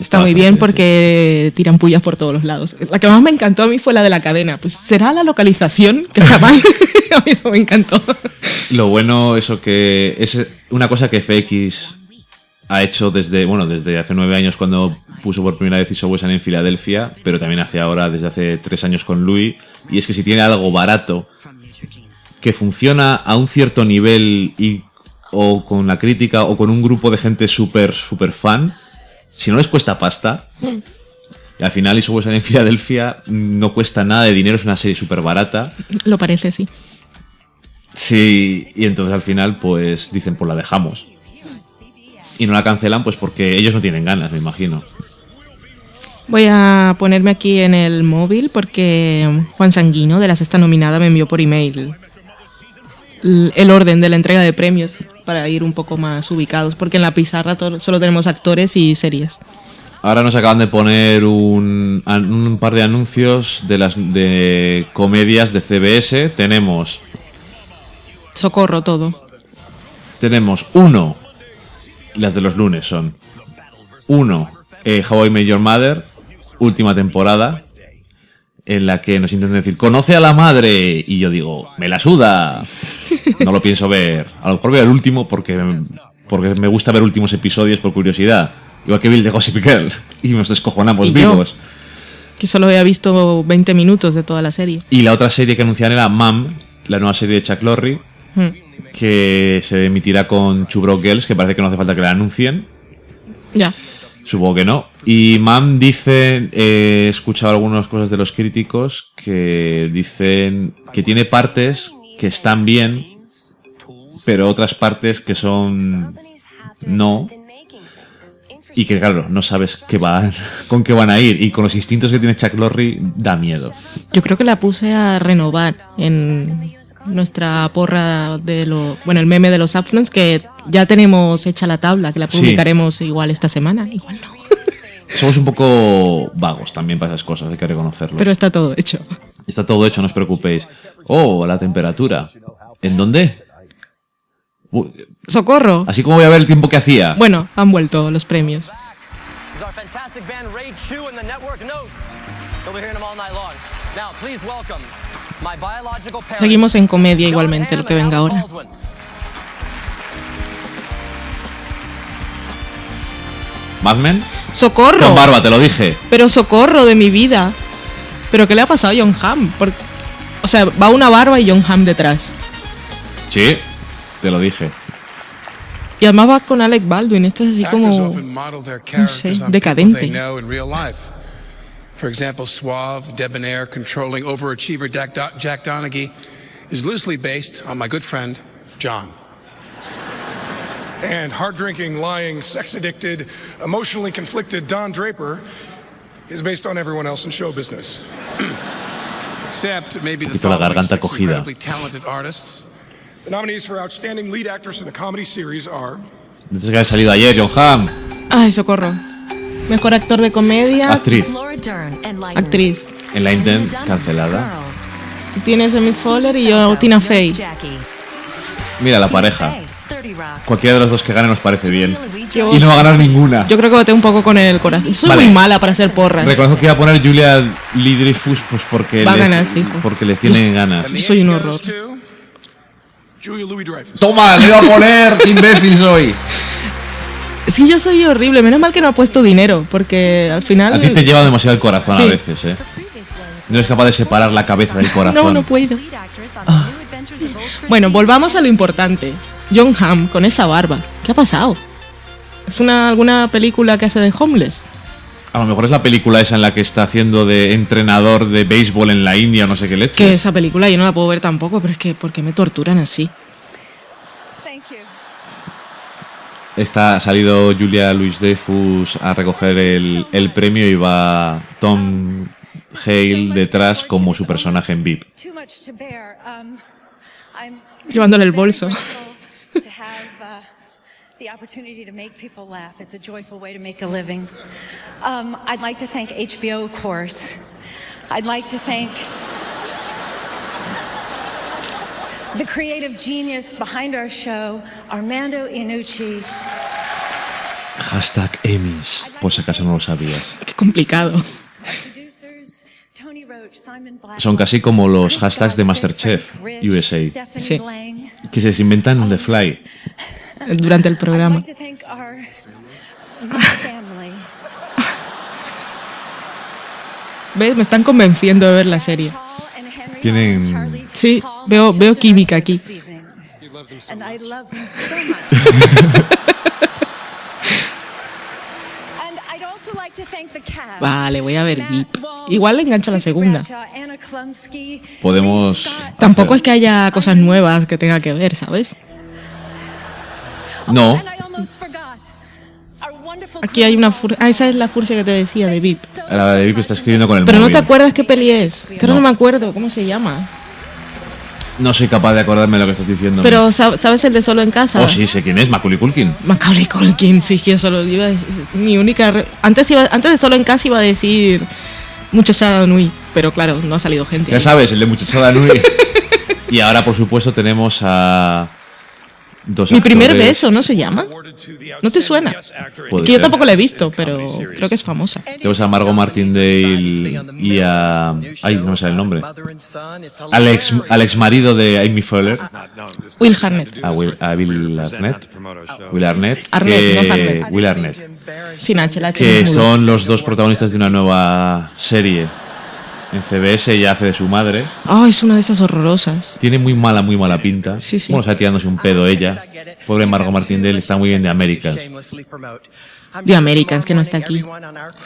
Está muy bien porque tiran pullas por todos los lados. La que más me encantó a mí fue la de la cadena. Pues será la localización que está mal. a mí eso me encantó. Lo bueno, eso que es una cosa que FX ha hecho desde, bueno, desde hace nueve años cuando puso por primera vez Iso Wesan en Filadelfia, pero también hace ahora, desde hace tres años con Louis, y es que si tiene algo barato que funciona a un cierto nivel y o con la crítica o con un grupo de gente súper, súper fan, si no les cuesta pasta, y al final Wesan en Filadelfia no cuesta nada de dinero, es una serie súper barata, Lo parece, sí. Sí, y entonces al final pues dicen, pues la dejamos. Y no la cancelan pues porque ellos no tienen ganas, me imagino. Voy a ponerme aquí en el móvil porque Juan Sanguino de la sexta nominada me envió por email el orden de la entrega de premios para ir un poco más ubicados, porque en la pizarra solo tenemos actores y series. Ahora nos acaban de poner un, un par de anuncios de las de comedias de CBS. Tenemos Socorro todo. Tenemos uno, las de los lunes son. Uno, eh, How I Met Your Mother, última temporada, en la que nos intentan decir, conoce a la madre. Y yo digo, me la suda. No lo pienso ver. A lo mejor veo el último porque, porque me gusta ver últimos episodios por curiosidad. Igual que Bill de Gossip Girl. Y nos descojonamos Y yo. vivos. Que solo había visto 20 minutos de toda la serie. Y la otra serie que anunciaron era Mam, la nueva serie de Chuck Lorre, Hmm. que se emitirá con Broke Girls, que parece que no hace falta que la anuncien. Ya. Supongo que no. Y Mam dice, eh, he escuchado algunas cosas de los críticos que dicen que tiene partes que están bien, pero otras partes que son no. Y que claro, no sabes qué van, con qué van a ir. Y con los instintos que tiene Chuck Lorre da miedo. Yo creo que la puse a renovar en nuestra porra de lo, bueno, el meme de los Upfronts, que ya tenemos hecha la tabla, que la Sí. publicaremos igual esta semana. Igual no. Somos un poco vagos también para esas cosas, hay que reconocerlo. Pero está todo hecho. Está todo hecho, no os preocupéis. Oh, la temperatura. ¿En dónde? Uy, ¡Socorro! así como voy a ver el tiempo que hacía. Bueno, han vuelto los premios. Now, please welcome. Seguimos en comedia igualmente, lo que venga ahora. Mad Men. ¡Socorro! Con barba, te lo dije. Pero socorro de mi vida. ¿Pero qué le ha pasado a John Hamm? O sea, va una barba y John Hamm detrás. Sí, te lo dije. Y además va con Alec Baldwin. Esto es así como... No sé, decadente. For example, suave, debonair, controlling overachiever Jack, Do- Jack Donaghy is loosely based on my good friend, John. And hard drinking, lying, sex addicted, emotionally conflicted Don Draper is based on everyone else in show business. Except maybe the Poquito la following six incredibly talented artists. The nominees for Outstanding Lead Actress in a Comedy Series are Desde que ha salido ayer, John Hamm. Ay, socorro. Mejor actor de comedia. Actriz. Actriz. En la Intent, cancelada. Tienes Amy Fowler y yo Tina Fey. Mira la pareja. 30 Rock. Cualquiera de los dos que gane nos parece bien. Yo- Y no va a ganar ninguna. Yo creo que bate un poco con el corazón. Soy Vale. muy mala para hacer porras. Reconozco que iba a poner Julia Lee Dreyfus pues porque, Va a les, ganar, porque les tienen ganas. Yo soy un horror. Julia Louis Dreyfus. Toma, le iba a poner, qué imbécil soy. Sí, yo soy horrible. Menos mal que no ha puesto dinero, porque al final. A ti te lleva demasiado el corazón Sí. a veces, ¿eh? No eres capaz de separar la cabeza del corazón. No, no puedo. Bueno, volvamos a lo importante. John Hamm con esa barba. ¿Qué ha pasado? ¿Es una alguna película que hace de homeless? A lo mejor es la película esa en la que está haciendo de entrenador de béisbol en la India o no sé qué leche. Que esa película yo no la puedo ver tampoco, pero es que ¿por qué me torturan así? Está, ha salido Julia Louis Dreyfus a recoger el, el premio y va Tom Hale detrás como su personaje en VIP. Um, Llevándole el bolso. uh, the opportunity to make people laugh. It's a joyful way to make a living. Um, I'd like to thank HBO, of course. I'd like to thank the creative genius behind our show, Armando Iannucci. Hashtag Emmys, por si acaso no lo sabías. Qué complicado. Producers, Tony Roach, Simon Black. Son casi como los hashtags de Masterchef USA, Sí. Que se inventan on the fly. Durante el programa. ¿Ves? Me están convenciendo de ver la serie. Tienen... Sí, veo, veo química aquí. Vale, voy a ver VIP. Igual le engancho a la segunda. Podemos... Tampoco es que haya cosas nuevas que tenga que ver, ¿sabes? No, Aquí hay una furcia. Ah, esa es la furcia que te decía de VIP. la de VIP está escribiendo con el Pero no te acuerdas qué peli es. Que ahora no No. me acuerdo. ¿Cómo se llama? No soy capaz de acordarme de lo que estás diciendo. Pero sab- ¿sabes el de Solo en casa? Oh, sí, sé quién es, Macaulay Culkin. Macaulay Culkin, sí, que yo solo iba a decir, mi única re- antes iba antes de Solo en casa iba a decir Muchachada Nui, pero claro, no ha salido gente. Ya ahí. sabes, el de Muchachada Nui. y ahora, por supuesto, tenemos a dos Mi primer beso, ¿no se llama? ¿No te suena? Puede que yo ser. tampoco la he visto, pero creo que es famosa. Tenemos a Margot Martindale y a. Ay, no me sale el nombre. Al ex, al ex marido de Amy Poehler. Will Harnett. A Will, a Bill Arnett. Will Arnett. Arnett, que- no Harnett. Will Arnett. Sin H, la H Que son los dos protagonistas de una nueva serie. En CBS ella hace de su madre. Ah, es una de esas horrorosas. Tiene muy mala, muy mala pinta. Bueno, está tirándose un pedo ella. Pobre Margot Martindale está muy bien de Americans. The Americans, que no está aquí.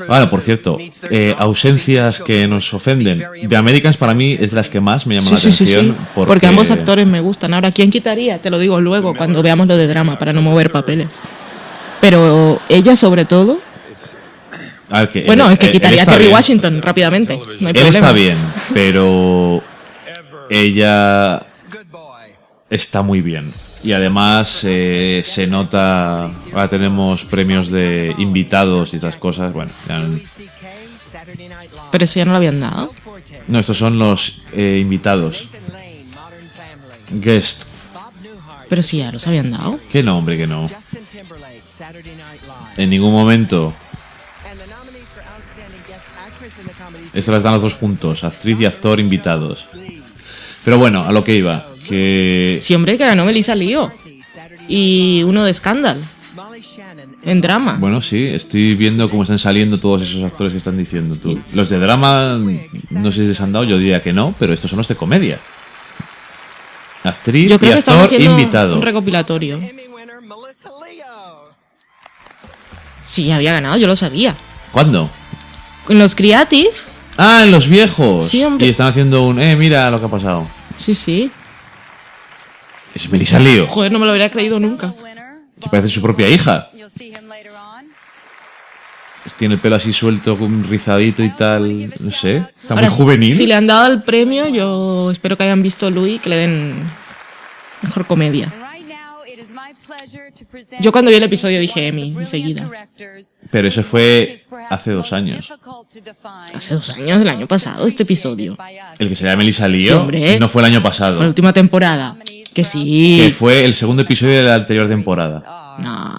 Ahora, por cierto, eh, ausencias que nos ofenden. The Americans para mí es de las que más me llaman Sí, la sí, sí, atención. sí. Porque... ambos actores me gustan. Ahora, ¿quién quitaría? Te lo digo luego, cuando veamos lo de drama, para no mover papeles. Pero ella, sobre todo. A ver, que Bueno, él- es que quitaría a bien. Washington rápidamente. No hay Él problema. está bien, pero ella está muy bien. Y además eh, se nota, ahora tenemos premios de invitados y estas cosas. Bueno, ya han- Pero eso ya no lo habían dado. no, estos son los eh, invitados. Guest. Pero sí, ya los habían dado. ¿Qué nombre que no? En ningún momento. Esto las dan los dos juntos, actriz y actor invitados. Pero bueno, a lo que iba, que Sí, hombre, que ganó Melissa Leo. Y uno de Scandal. En drama. bueno, sí, estoy viendo cómo están saliendo todos esos actores que están diciendo tú. Los de drama, no sé si les han dado, yo diría que no, pero estos son los de comedia. Actriz Yo creo y que haciendo invitado. un recopilatorio. Sí, había ganado, yo lo sabía. ¿Cuándo? En los Creative. Ah, en los viejos. Sí, hombre. Y están haciendo un, eh, mira lo que ha pasado. Sí, sí. Es Melissa Leo. Joder, no me lo habría creído nunca. Se parece a su propia hija. Tiene el pelo así suelto, con rizadito y tal. No sé. Está Ahora, muy juvenil. Si le han dado el premio, yo espero que hayan visto Louis y que le den mejor comedia. Yo cuando vi el episodio dije Emmy enseguida. Pero eso fue hace dos años. Hace dos años, el año pasado, este episodio. El que se llama Melissa Leo no fue el año pasado. Fue la última temporada. Que sí. Que fue el segundo episodio de la anterior temporada. No,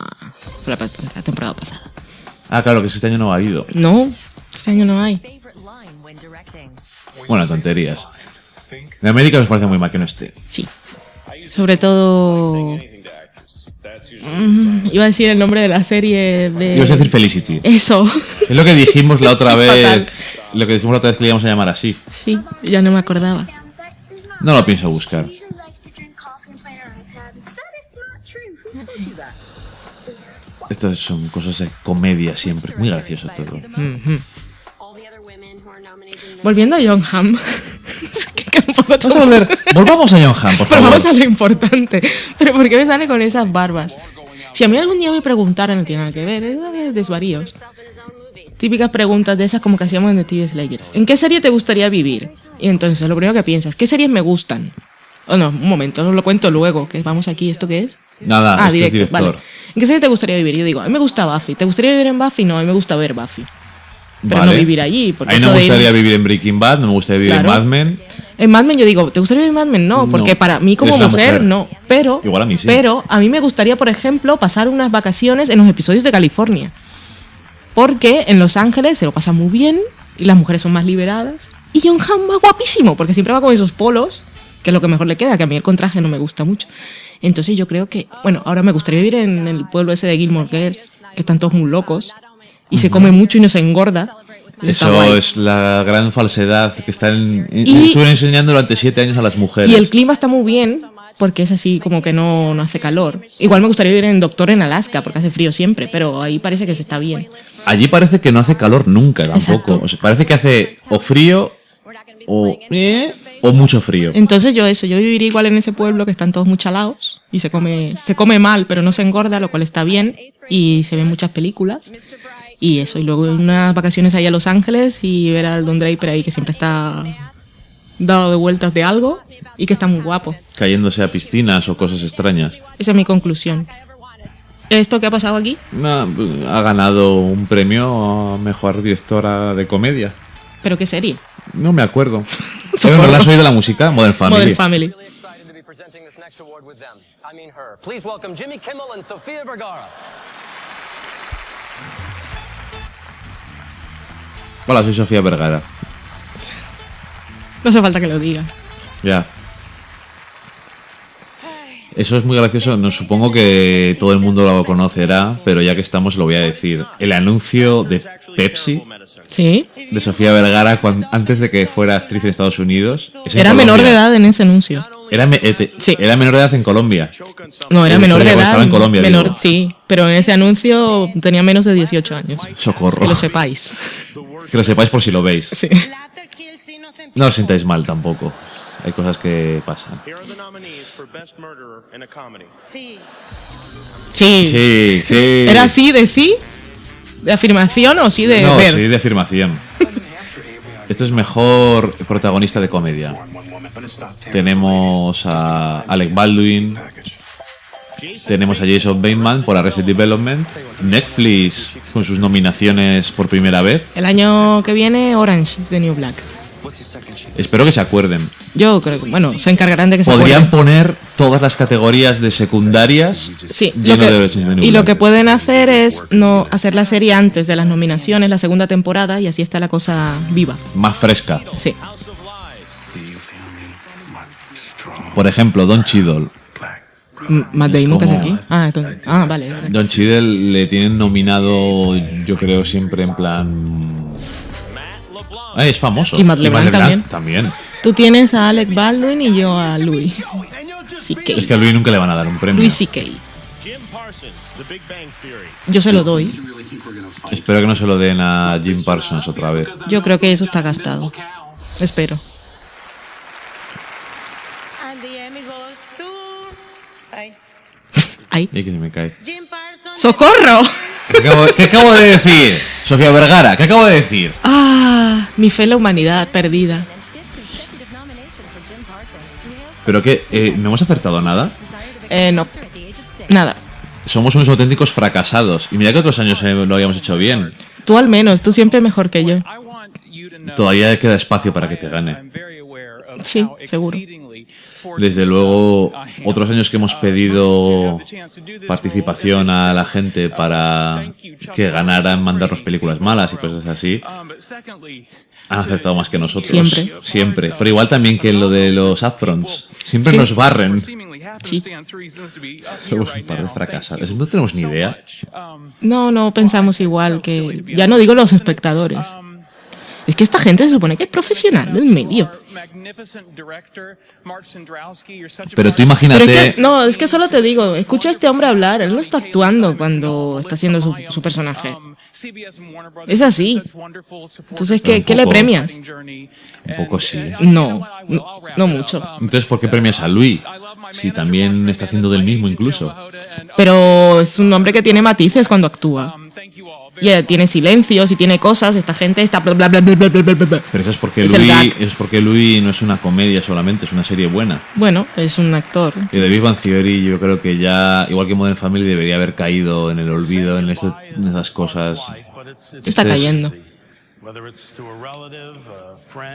fue la temporada pasada. Ah, claro, que este año no ha habido. No, este año no hay. Bueno, tonterías. De América nos parece muy mal que no esté. Sí. Sobre todo. Mm, iba a decir el nombre de la serie de. Ibas a decir Felicity. Eso. Es lo que dijimos la otra vez. fatal. Lo que dijimos la otra vez que le íbamos a llamar así. Sí, ya no me acordaba. No lo pienso buscar. Estas son cosas de comedia siempre. Muy gracioso todo. Ujú. Volviendo a John Hamm. Vamos a volver. Volvamos a John Hamm, por Pero favor. vamos a lo importante. Pero ¿por qué me sale con esas barbas? Si a mí algún día me preguntaran, no tiene nada que ver, es desvaríos. Típicas preguntas de esas como que hacíamos en The TV Slayers. ¿En qué serie te gustaría vivir? Y entonces lo primero que piensas, ¿qué series me gustan? O no, un momento, os lo cuento luego, que vamos aquí, ¿esto qué es? Nada, ah, es directo, director. vale. ¿En qué serie te gustaría vivir? Yo digo, a mí me gusta Buffy. ¿Te gustaría vivir en Buffy? No, a mí me gusta ver Buffy. Pero Vale. no vivir allí. Porque Ahí no me de ir- gustaría vivir en Breaking Bad, no me gustaría vivir Claro. en Mad Men. En Mad Men yo digo, ¿te gustaría vivir en Mad Men? No, porque No. para mí como mujer, mujer. no. Pero, Igual a mí sí. pero a mí me gustaría, por ejemplo, pasar unas vacaciones en los episodios de California. Porque en Los Ángeles se lo pasa muy bien y las mujeres son más liberadas. Y John Hamm va guapísimo, porque siempre va con esos polos, que es lo que mejor le queda, que a mí el contraje no me gusta mucho. Entonces yo creo que, bueno, ahora me gustaría vivir en el pueblo ese de Gilmore Girls, que están todos muy locos, y se come mucho y no se engorda. Eso es la gran falsedad que están Y- estuvieron enseñando durante siete años a las mujeres. Y el clima está muy bien, porque es así como que no, no hace calor. Igual me gustaría vivir en Doctor en Alaska, porque hace frío siempre, pero ahí parece que se está bien. Allí parece que no hace calor nunca tampoco. Exacto. O sea, parece que hace o frío o, eh, o mucho frío. Entonces yo eso, yo viviría igual en ese pueblo que están todos muy chalaos y se come, se come mal, pero no se engorda, lo cual está bien, y se ven muchas películas. Y eso, y luego unas vacaciones ahí a Los Ángeles y ver al Don Draper ahí que siempre está dado de vueltas de algo y que está muy guapo. Cayéndose a piscinas o cosas extrañas. Esa es mi conclusión. ¿Esto qué ha pasado aquí? No, ha ganado un premio a mejor directora de comedia. ¿Pero qué serie? No me acuerdo. Socorro. ¿No la has oído la música? Modern Family. Modern Family. Please welcome Jimmy Kimmel and Sofia Vergara. Hola, soy Sofía Vergara. No hace falta que lo diga. Ya. Eso es muy gracioso. No supongo que todo el mundo lo conocerá, pero ya que estamos lo voy a decir. El anuncio de Pepsi ¿Sí? de Sofía Vergara antes de que fuera actriz en Estados Unidos. es en Era menor de edad en ese anuncio. Era, me- eh, era menor de edad en Colombia. No, era menor de edad. Estaba en Colombia. menor, digo. sí, pero en ese anuncio tenía menos de 18 años. Socorro. Que lo sepáis. Que lo sepáis por si lo veis. Sí. No os sintáis mal tampoco. Hay cosas que pasan. Sí. Sí, sí. ¿Era así de sí? ¿De afirmación o sí de no, ver? sí, de afirmación. Esto es mejor protagonista de comedia. Tenemos a Alec Baldwin. Tenemos a Jason Bateman por Arrested Development. Netflix con sus nominaciones por primera vez. El año que viene, Orange is the New Black. Espero que se acuerden. Yo creo que, bueno, se encargarán de que se Podrían acuerden. poner todas las categorías de secundarias Sí, lo que- de New y lo que pueden hacer es no hacer la serie antes de las nominaciones, la segunda temporada, y así está la cosa viva. Más fresca. Sí. Por ejemplo, Don Cheadle. Matt Es Damon, aquí. Ah, entonces- ah, vale. vale. Don Cheadle le tienen nominado, yo creo, siempre en plan. Ah, es famoso. Y Matt LeBlanc también. también. Tú tienes a Alec Baldwin y yo a Louis. C.K. Es que a Louis nunca le van a dar un premio. Louis C.K. Yo se lo doy. Espero que no se lo den a Jim Parsons otra vez. Yo creo que eso está gastado. Espero. Ay. Y que se me cae. ¡Socorro! ¿Qué acabo, qué acabo de decir? Sofía Vergara, ¿qué acabo de decir? Ah, mi fe en la humanidad perdida. ¿Pero qué? Eh, ¿No hemos acertado nada? Eh, no. Nada. Somos unos auténticos fracasados. Y mira que otros años eh, lo habíamos hecho bien. Tú al menos, tú siempre mejor que yo. Todavía queda espacio para que te gane. Sí, seguro. Desde luego, otros años que hemos pedido participación a la gente para que ganaran mandarnos películas malas y cosas así, han acertado más que nosotros. Siempre. Siempre. Pero igual también que lo de los upfronts. Siempre Sí. nos barren. Sí. Somos un par de fracasados. No tenemos ni idea. No, no pensamos igual que. Ya no digo los espectadores. Es que esta gente se supone que es profesional del medio. Pero tú imagínate. Pero es que, no, es que solo te digo, escucha a este hombre hablar, él no está actuando cuando está haciendo su, su personaje. Es así. Entonces, ¿qué, Un ¿qué le premias? Un poco sí. No, no, no mucho. Entonces, ¿por qué premias a Louis? Si también está haciendo del mismo incluso. Pero es un hombre que tiene matices cuando actúa. Y eh, tiene silencios y tiene cosas, esta gente está bla bla bla bla bla bla bla, bla. Pero eso es porque Es el Louis, gag. es porque No es una comedia solamente, es una serie buena. Bueno, es un actor. Y de Big Bang Theory yo creo que ya, igual que Modern Family, debería haber caído en el olvido, en, esto- en esas cosas. Está Este es- cayendo.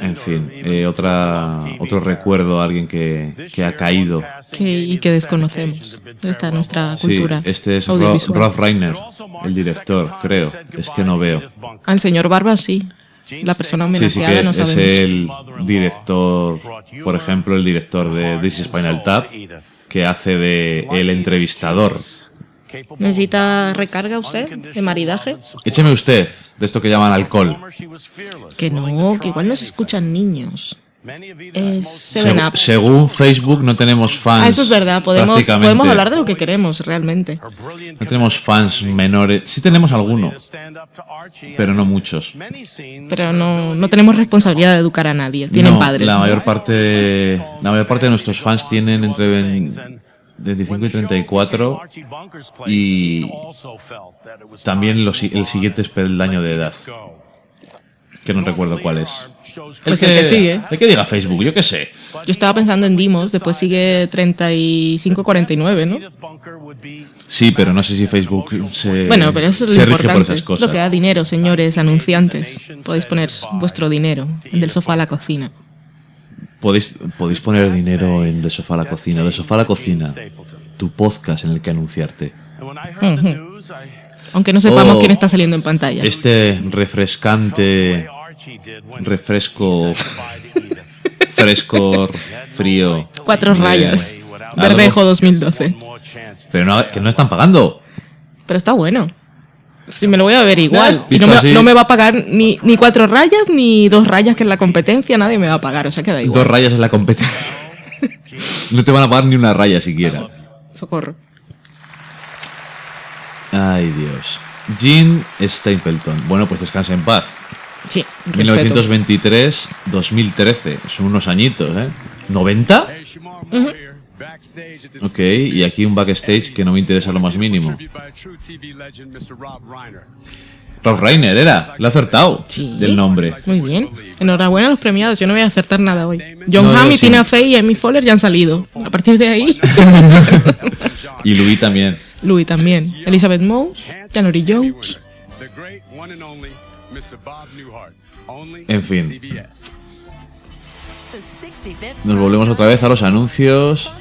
En fin, eh, otra, otro recuerdo a alguien que, que ha caído. Que, y que desconocemos. Esta es nuestra Sí, cultura. este es Ro- audiovisual. Rolf Reiner, el director, creo. Es que no veo. Al señor Barba sí. La persona Sí, sí homenajeada que no es, sabemos. es el director, por ejemplo, el director de This is Spinal Tap, que hace de el entrevistador. ¿Necesita recarga usted de maridaje? Écheme usted de esto que llaman alcohol. Que no, que igual no se escuchan niños. Es Seven Seg- Up. según Facebook no tenemos fans. Ah, eso es verdad. Podemos, hablar de lo que queremos realmente. No tenemos fans menores. Sí tenemos alguno, pero no muchos. Pero no, no tenemos responsabilidad de educar a nadie. Tienen No, padres. La mayor parte, la mayor parte de nuestros fans tienen entre ven- 25 y 34 y también los el siguiente peldaño de edad. Que no recuerdo cuál es. Pues el que sigue. El que diga Facebook, yo qué sé. Yo estaba pensando en Dimos, después sigue 3549, ¿no? Sí, pero no sé si Facebook se, Bueno, pero eso es lo rige por importante. esas Es lo cosas. que da dinero, señores anunciantes. Podéis poner vuestro dinero del sofá a la cocina. Podéis, podéis poner dinero en Del Sofá a la Cocina. Del Sofá a la Cocina, tu podcast en el que anunciarte. Ujú. Aunque no sepamos Oh, quién está saliendo en pantalla. Este refrescante refresco fresco frío Cuatro de rayas. algo, Verdejo 2012. pero no, que no están pagando Pero está bueno. Si me lo voy a ver igual. Y no me, así. no me va a pagar ni, ni cuatro rayas ni dos rayas que es la competencia. Nadie me va a pagar. O sea, queda igual. dos rayas en la competencia no te van a pagar ni una raya siquiera Socorro. Ay Dios Gene Stapleton bueno pues descansa en paz Sí. respeto. 1923 2013 son unos añitos ¿eh? 90 Ujú. Ok, y aquí un backstage que no me interesa lo más mínimo. Rob Reiner era, lo he acertado del nombre. Muy bien. Enhorabuena a los premiados. Yo no voy a acertar nada hoy. John No, Hamm y sí. Tina Fey y Amy Fowler ya han salido. A partir de ahí, Y Louis también. Louis también. Elizabeth Moe, January Jones. En fin. Nos volvemos otra vez a los anuncios.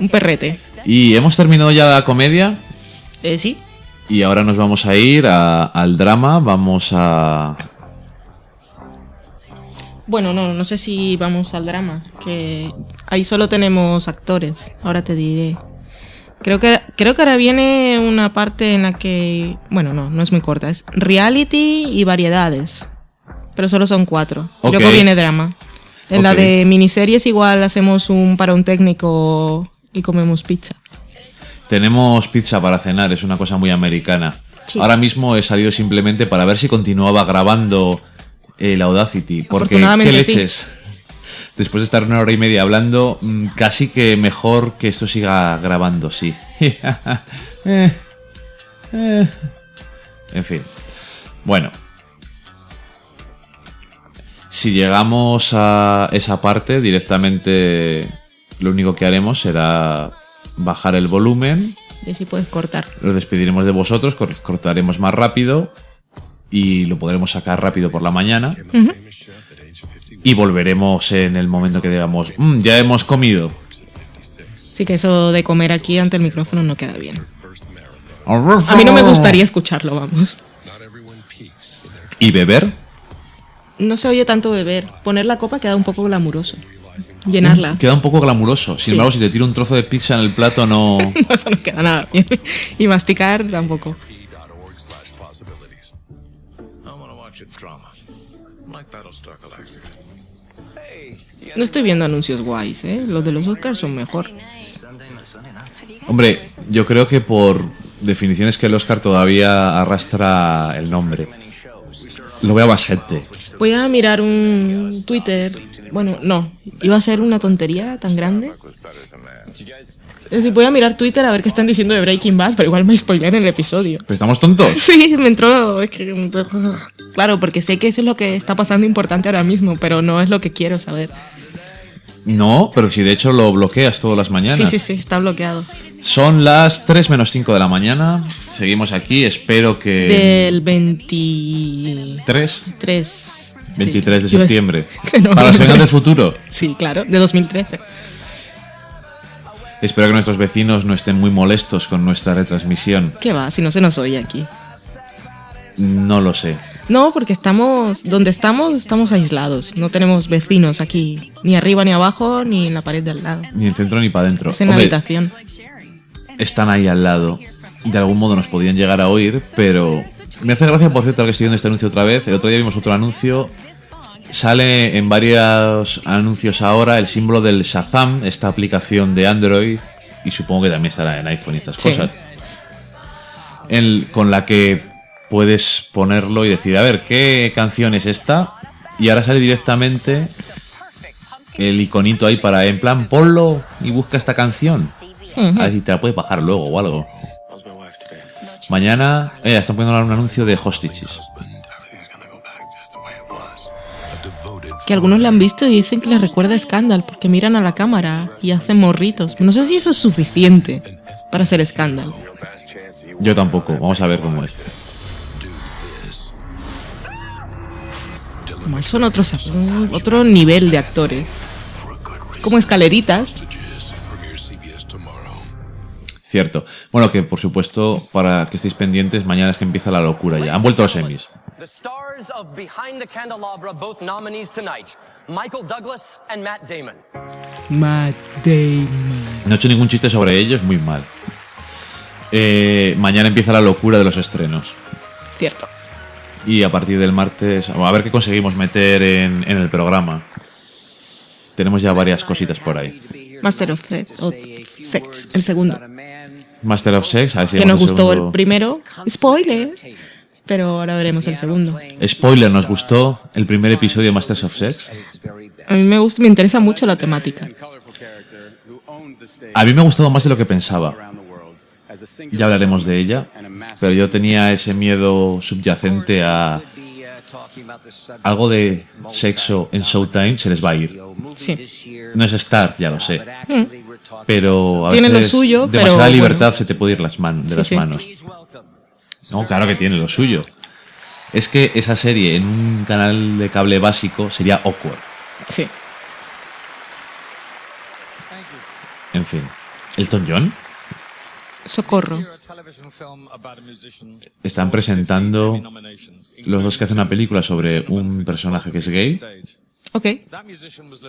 Un perrete. Y hemos terminado ya la comedia. Eh, sí. Y ahora nos vamos a ir a- al drama. Vamos a. Bueno, no, no sé si vamos al drama, que ahí solo tenemos actores. Ahora te diré. Creo que creo que ahora viene una parte en la que, bueno, no, no es muy corta, es reality y variedades. Pero solo son cuatro. Y Ok. Luego viene drama. En la de miniseries igual hacemos un parón técnico y comemos pizza. Tenemos pizza para cenar, es una cosa muy americana. Sí. Ahora mismo he salido simplemente para ver si continuaba grabando el Audacity. Porque, ¿qué sí. Después de estar una hora y media hablando, mm, casi que mejor que esto siga grabando, sí. Eh, eh. En fin. Bueno. Si llegamos a esa parte, directamente lo único que haremos será bajar el volumen, Y así puedes cortar. nos despediremos de vosotros, cor- cortaremos más rápido y lo podremos sacar rápido por la mañana. Y volveremos en el momento que digamos, "Mm, ya hemos comido. Sí que eso de comer aquí ante el micrófono no queda bien. A mí no me gustaría escucharlo, vamos. ¿Y beber? No se oye tanto beber. Poner la copa queda un poco glamuroso. Llenarla. Queda un poco glamuroso. Sin Sí. embargo, si te tiro un trozo de pizza en el plato, no. Eso no queda nada bien. Y masticar tampoco. No estoy viendo anuncios guays, ¿eh? Los de los Oscars son mejor. Hombre, yo creo que por definiciones que el Oscar todavía arrastra el nombre. Lo veo más gente. Voy a mirar un Twitter. Bueno, no. Iba a ser una tontería tan grande. Voy a mirar Twitter a ver qué están diciendo de Breaking Bad, pero igual me spoilean el episodio. ¿Pero estamos tontos? Sí, me entró. es que- Claro, porque sé que eso es lo que está pasando importante ahora mismo, pero no es lo que quiero saber. No, pero si de hecho lo bloqueas todas las mañanas. Sí, sí, sí, está bloqueado. Son las 3 menos 5 de la mañana. Seguimos aquí. Espero que. Del 23. 3. 23 de septiembre. Para los vengan del futuro. Sí, claro, de 2013. Espero que nuestros vecinos no estén muy molestos con nuestra retransmisión. ¿Qué va? Si no se nos oye aquí. No lo sé. No, porque estamos, donde estamos, estamos aislados. No tenemos vecinos aquí, ni arriba ni abajo, ni en la pared de al lado. Ni en centro ni para adentro. Es en la habitación. están ahí al lado. De algún modo nos podían llegar a oír, pero me hace gracia, por cierto, que estoy viendo este anuncio otra vez. El otro día vimos otro anuncio. Sale en varios anuncios ahora el símbolo del Shazam, esta aplicación de Android, y supongo que también estará en iPhone y estas Sí. cosas. Con la que puedes ponerlo y decir, a ver, ¿qué canción es esta? Y ahora sale directamente el iconito ahí para, en plan, ponlo y busca esta canción. Ujú. A ver si te la puedes bajar luego o algo. Mañana, eh, están poniendo un anuncio de Hostages. Que algunos la han visto y dicen que les recuerda a Scandal porque miran a la cámara y hacen morritos. No sé si eso es suficiente para ser Scandal. Yo tampoco. Vamos a ver cómo es. Como son otros, otro nivel de actores. Como escaleritas. Cierto. Bueno, que por supuesto, para que estéis pendientes, mañana es que empieza la locura ya. Han vuelto los semis. The stars of Behind the Candelabra, both nominees tonight Michael Douglas and Matt Damon. Matt Damon. No he hecho ningún chiste sobre ellos, muy mal. Eh, mañana empieza la locura de los estrenos. Cierto. Y a partir del martes, a ver qué conseguimos meter en, en el programa. Tenemos ya varias cositas por ahí. Master of Sex, el segundo. Master of Sex, a ver si Que nos el gustó segundo. el primero. Spoiler. Pero ahora veremos el segundo. Spoiler, nos gustó el primer episodio de Masters of Sex. A mí me gusta, me interesa mucho la temática. A mí me ha gustado más de lo que pensaba. Ya hablaremos de ella. Pero yo tenía ese miedo subyacente a algo de sexo en Showtime se les va a ir. Sí. No es Star, ya lo sé. Mm. Pero a Tiene lo veces pero demasiada bueno. libertad se te puede ir las man- de Sí, las sí. manos. No, claro que tiene lo suyo. Es que esa serie en un canal de cable básico sería awkward. Sí. En fin. ¿Elton John? Socorro. Están presentando los dos que hacen una película sobre un personaje que es gay. Ok.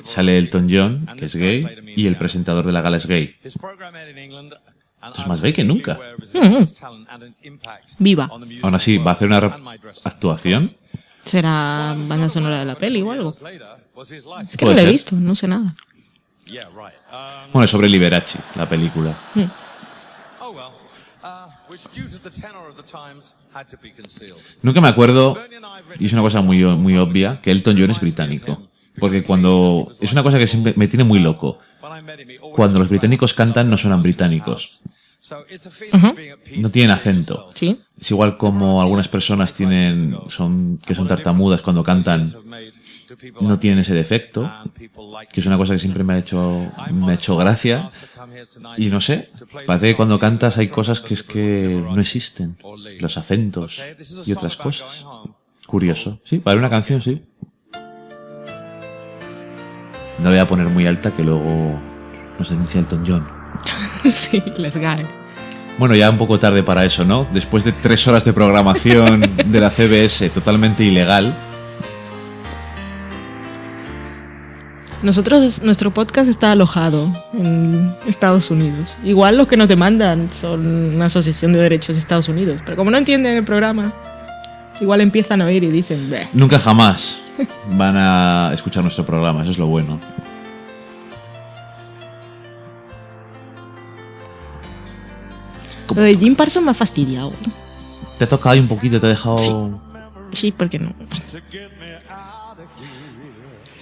Sale Elton John, que es gay, y el presentador de la gala es gay. Esto es más gay que nunca. Mm. Viva. Aún así, va a hacer una actuación. ¿Será banda sonora de la peli o algo? Es que no la he visto, no sé nada. Bueno, es sobre Liberace, la película. Mm. Nunca me acuerdo, y es una cosa muy, muy obvia, que Elton John es británico. Porque cuando. Es una cosa que siempre me tiene muy loco. Cuando los británicos cantan, no suenan británicos. No tienen acento. Sí. Es igual como algunas personas tienen. son que son tartamudas cuando cantan. No tienen ese defecto. Que es una cosa que siempre me ha hecho. me ha hecho gracia. Y no sé. Parece que cuando cantas hay cosas que es que no existen. Los acentos y otras cosas. Curioso. Sí, para una canción, sí. No la voy a poner muy alta que luego nos denuncia Elton John. sí, les gane. Bueno, ya un poco tarde para eso, ¿no? Después de tres horas de programación de la CBS totalmente ilegal. Nosotros, es- nuestro podcast está alojado en Estados Unidos. Igual los que nos demandan son una asociación de derechos de Estados Unidos. Pero como no entienden el programa, igual empiezan a oír y dicen, "Bleh". Nunca jamás van a escuchar nuestro programa, eso es lo bueno. Lo de Jim Parsons me ha fastidiado. Te ha tocado ahí un poquito, te ha dejado. Sí, porque no.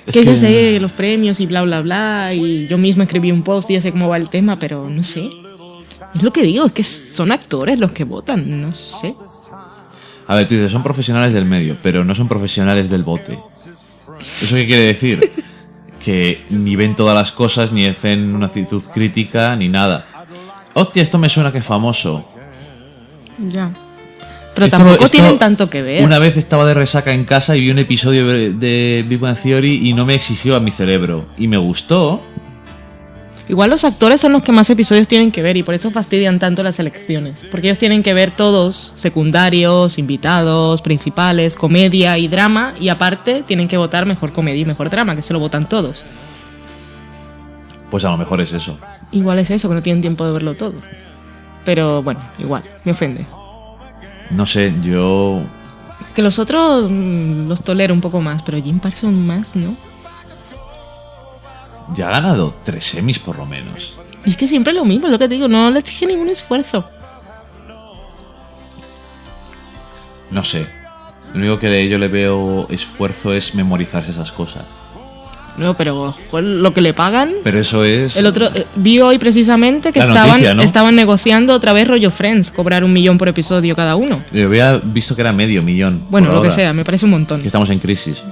Es que, que- ya sé los premios y bla, bla, bla. Y yo misma escribí un post y ya sé cómo va el tema, pero no sé. Es lo que digo, es que son actores los que votan, no sé. A ver, tú dices, son profesionales del medio, pero no son profesionales del bote. ¿Eso qué quiere decir? Que ni ven todas las cosas, ni hacen una actitud crítica, ni nada. Hostia, esto me suena que es famoso. Ya. Pero Esto- tampoco esto- tienen tanto que ver. Una vez estaba de resaca en casa y vi un episodio de Big Bang Theory y no me exigió a mi cerebro. Y me gustó. Igual los actores son los que más episodios tienen que ver y por eso fastidian tanto las elecciones. Porque ellos tienen que ver todos, secundarios, invitados, principales, comedia y drama, y aparte tienen que votar mejor comedia y mejor drama, que se lo votan todos. Pues a lo mejor es eso. Igual es eso, que no tienen tiempo de verlo todo. Pero bueno, igual, me ofende. No sé, yo. Que los otros mm, los tolero un poco más, pero Jim Parsons más, ¿no? Ya ha ganado tres semis por lo menos. Y es que siempre es lo mismo, es lo que te digo, no le exige ningún esfuerzo. No sé. Lo único que yo le veo esfuerzo es memorizarse esas cosas. No, pero lo que le pagan. Pero eso es. El otro eh, vi hoy precisamente que estaban, noticia, ¿no? estaban negociando otra vez rollo Friends, cobrar un millón por episodio cada uno. Yo había visto que era medio millón. Bueno, lo que sea, me parece un montón. Que estamos en crisis.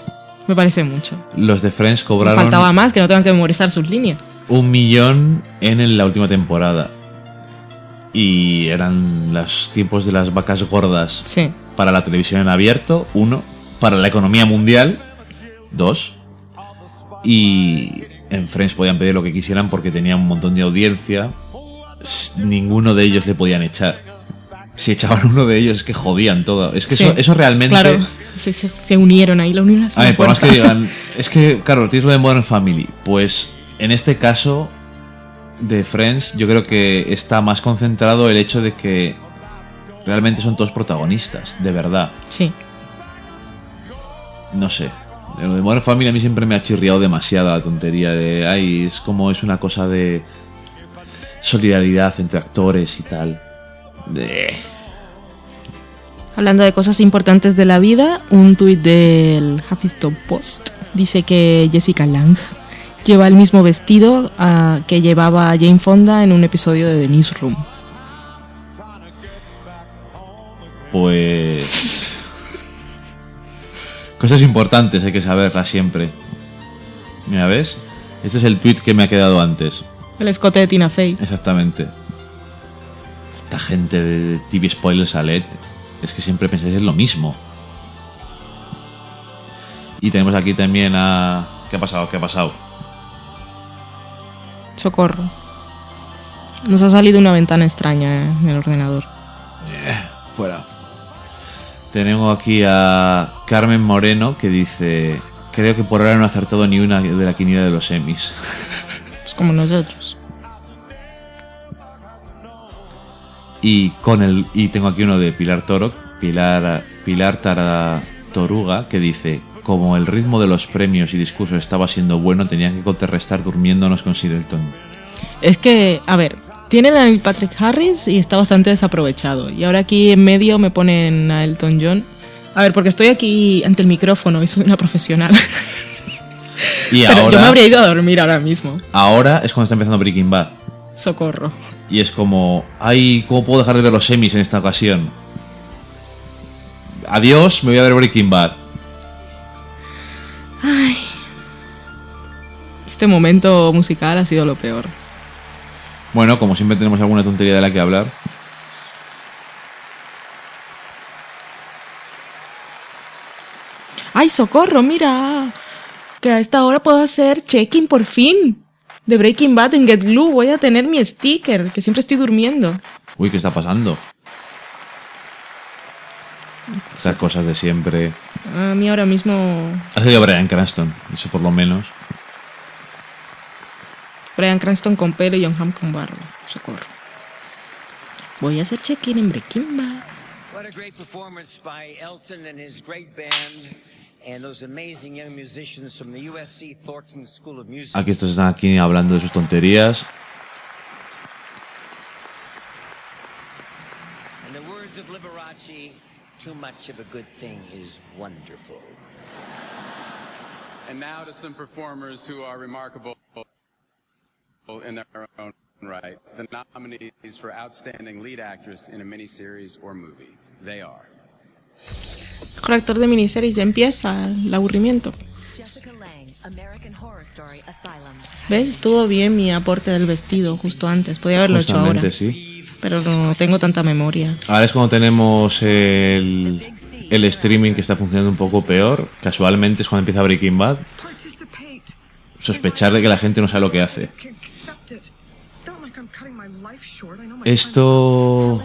Me parece mucho. Los de Friends Me cobraron faltaba más, que no tengan que memorizar sus líneas. un millón en la última temporada. Y eran los tiempos de las vacas gordas Sí. para la televisión en abierto, uno. Para la economía mundial, dos. Y en Friends podían pedir lo que quisieran porque tenían un montón de audiencia. Ninguno de ellos le podían echar. Si echaban uno de ellos es que jodían todo. Es que Sí. eso, eso realmente... Claro, se, se- se unieron ahí, la unión A ver, por más que digan, es que, claro, tienes lo de Modern Family. Pues en este caso de Friends, yo creo que está más concentrado el hecho de que realmente son todos protagonistas, de verdad. Sí. No sé. De Lo de Modern Family a mí siempre me ha chirriado demasiado la tontería de, ay, es como es una cosa de solidaridad entre actores y tal. De... Hablando de cosas importantes de la vida, un tuit del Huffington Post dice que Jessica Lange lleva el mismo vestido ah, que llevaba Jane Fonda en un episodio de The Newsroom. Pues... Cosas importantes hay que saberlas siempre. Mira, ¿ves? Este es el tweet que me ha quedado antes. El escote de Tina Fey. Exactamente. Esta gente de TV Spoilers Alert es que siempre pensáis en lo mismo. Y tenemos aquí también a... ¿Qué ha pasado? ¿Qué ha pasado? Socorro. Nos ha salido una ventana extraña en el ordenador. Fuera. Tenemos aquí a Carmen Moreno que dice... Creo que por ahora no ha acertado ni una de la quiniela de los Emmys. Pues como nosotros. Y con el y tengo aquí uno de Pilar Toro, Pilar Pilar Tara Toruga que dice, como el ritmo de los premios y discursos estaba siendo bueno, tenían que contrarrestar durmiéndonos con Siddleton. Es que, a ver, tienen a Patrick Harris y está bastante desaprovechado. Y ahora aquí en medio me ponen a Elton John. A ver, porque estoy aquí ante el micrófono y soy una profesional. Y Pero ahora yo me habría ido a dormir ahora mismo. ahora es cuando está empezando Breaking Bad Socorro. y es como, ay, ¿cómo puedo dejar de ver los Emmys en esta ocasión? Adiós, me voy a ver Breaking Bad. Ay. Este momento musical ha sido lo peor. Bueno, como siempre tenemos alguna tontería de la que hablar. ¡Ay, socorro! Mira. Que a esta hora puedo hacer check-in por fin. De Breaking Bad en Get Glue voy a tener mi sticker, que siempre estoy durmiendo. Uy, ¿qué está pasando? Estas cosas de siempre. A mí ahora mismo Ha salido Brian Cranston, eso por lo menos. Brian Cranston con pelo y John Hamm con barba. Socorro. Voy a hacer check-in en Breaking Bad. What a great performance by Elton and his great band and those amazing young musicians from the USC Thornton School of Music. Aquí estos están aquí hablando de sus tonterías. In their own right. The nominees for Outstanding Lead Actress in a Miniseries or Movie. They are. Mejor actor de miniseries ya empieza el aburrimiento. Jessica Lange, American Horror Story Asylum. ¿Ves? Estuvo bien mi aporte del vestido justo antes. Podía haberlo hecho ahora. Justamente, sí. Pero no tengo tanta memoria. Ahora es cuando tenemos el, el streaming que está funcionando un poco peor. Casualmente es cuando empieza Breaking Bad. Sospechar de que la gente no sabe lo que hace. Esto.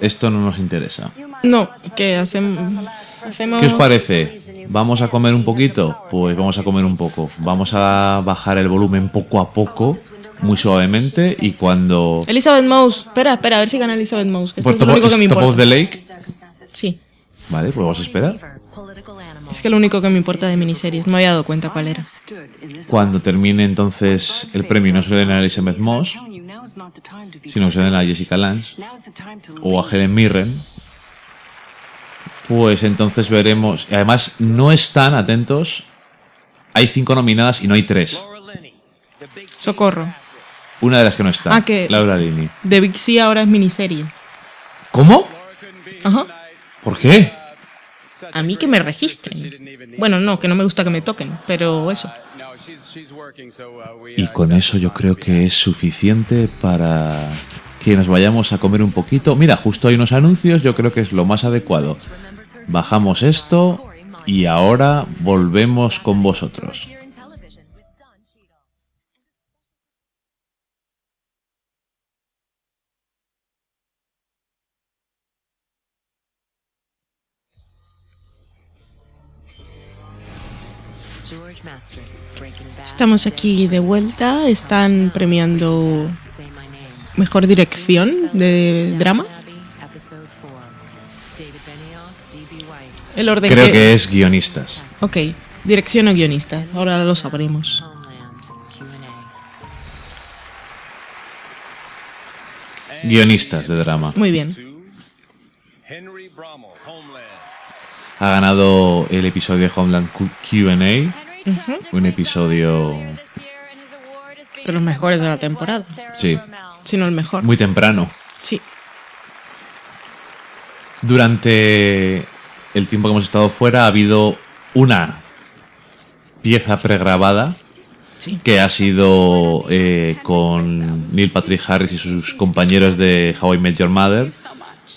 Esto no nos interesa. No, hacen, hacemos... ¿Qué os parece? ¿Vamos a comer un poquito? Pues vamos a comer un poco. Vamos a bajar el volumen poco a poco, muy suavemente, y cuando... Elizabeth Mouse. Espera, espera, a ver si gana Elizabeth Mouse. Que esto Por es lo top, único que me es Top importa. of the Lake. Sí, Vale, pues vamos a esperar. Es que lo único que me importa de miniseries. No me había dado cuenta cuál era. Cuando termine entonces el premio, no se lo den a Elizabeth Moss, sino que se lo den a Jessica Lange o a Helen Mirren. Pues entonces veremos. Y además, no están atentos. Hay cinco nominadas y no hay tres. Socorro. Una de las que no está. Ah, que- Laura Linney. The Big C ahora es miniserie. ¿Cómo? Ajá. ¿Por qué? A mí que me registren. Bueno, no, que no me gusta que me toquen, pero eso. Y con eso yo creo que es suficiente para que nos vayamos a comer un poquito. Mira, justo hay unos anuncios, yo creo que es lo más adecuado. Bajamos esto y ahora volvemos con vosotros. Estamos aquí de vuelta, están premiando mejor dirección de drama. El orden Creo que es guionistas. Ok, dirección o guionista, ahora lo sabremos. Guionistas de drama. Muy bien. Ha ganado el episodio de Homeland QA. Un episodio. De los mejores de la temporada. Sí. Si no el mejor. Muy temprano. Sí. Durante el tiempo que hemos estado fuera ha habido una pieza pregrabada Sí. que ha sido eh, con Neil Patrick Harris y sus compañeros de How I Met Your Mother,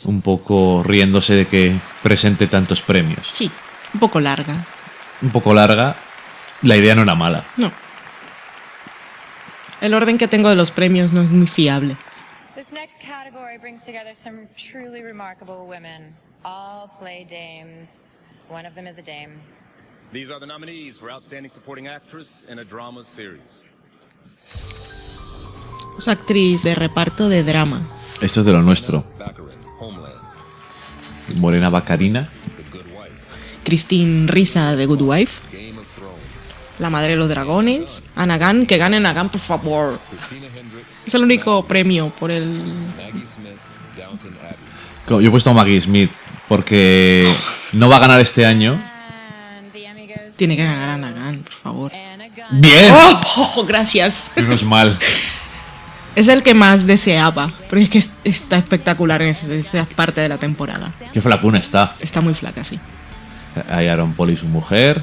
un poco riéndose de que presente tantos premios. Sí, un poco larga. Un poco larga, la idea no era mala. No. El orden que tengo de los premios no es muy fiable. This next category brings together some truly remarkable women. All play dames. One of them is a dame. These are the nominees for Outstanding Supporting Actress in a Drama Series. Es actriz de reparto de drama. Esto es de lo nuestro. Morena Bacarina. Christine Risa de Good Wife. La madre de los dragones. Anna Gunn, que gane Anna Gunn, por favor. Es el único premio por el. Yo he puesto a Maggie Smith porque no va a ganar este año. Tiene que ganar Anna Gunn, por favor. ¡Bien! ¡Oh! oh, gracias. Menos mal. Es el que más deseaba, porque es que es- está espectacular en esa, esa parte de la temporada. Qué flacuna está. Está muy flaca, sí. Hay Aaron Paul y su mujer,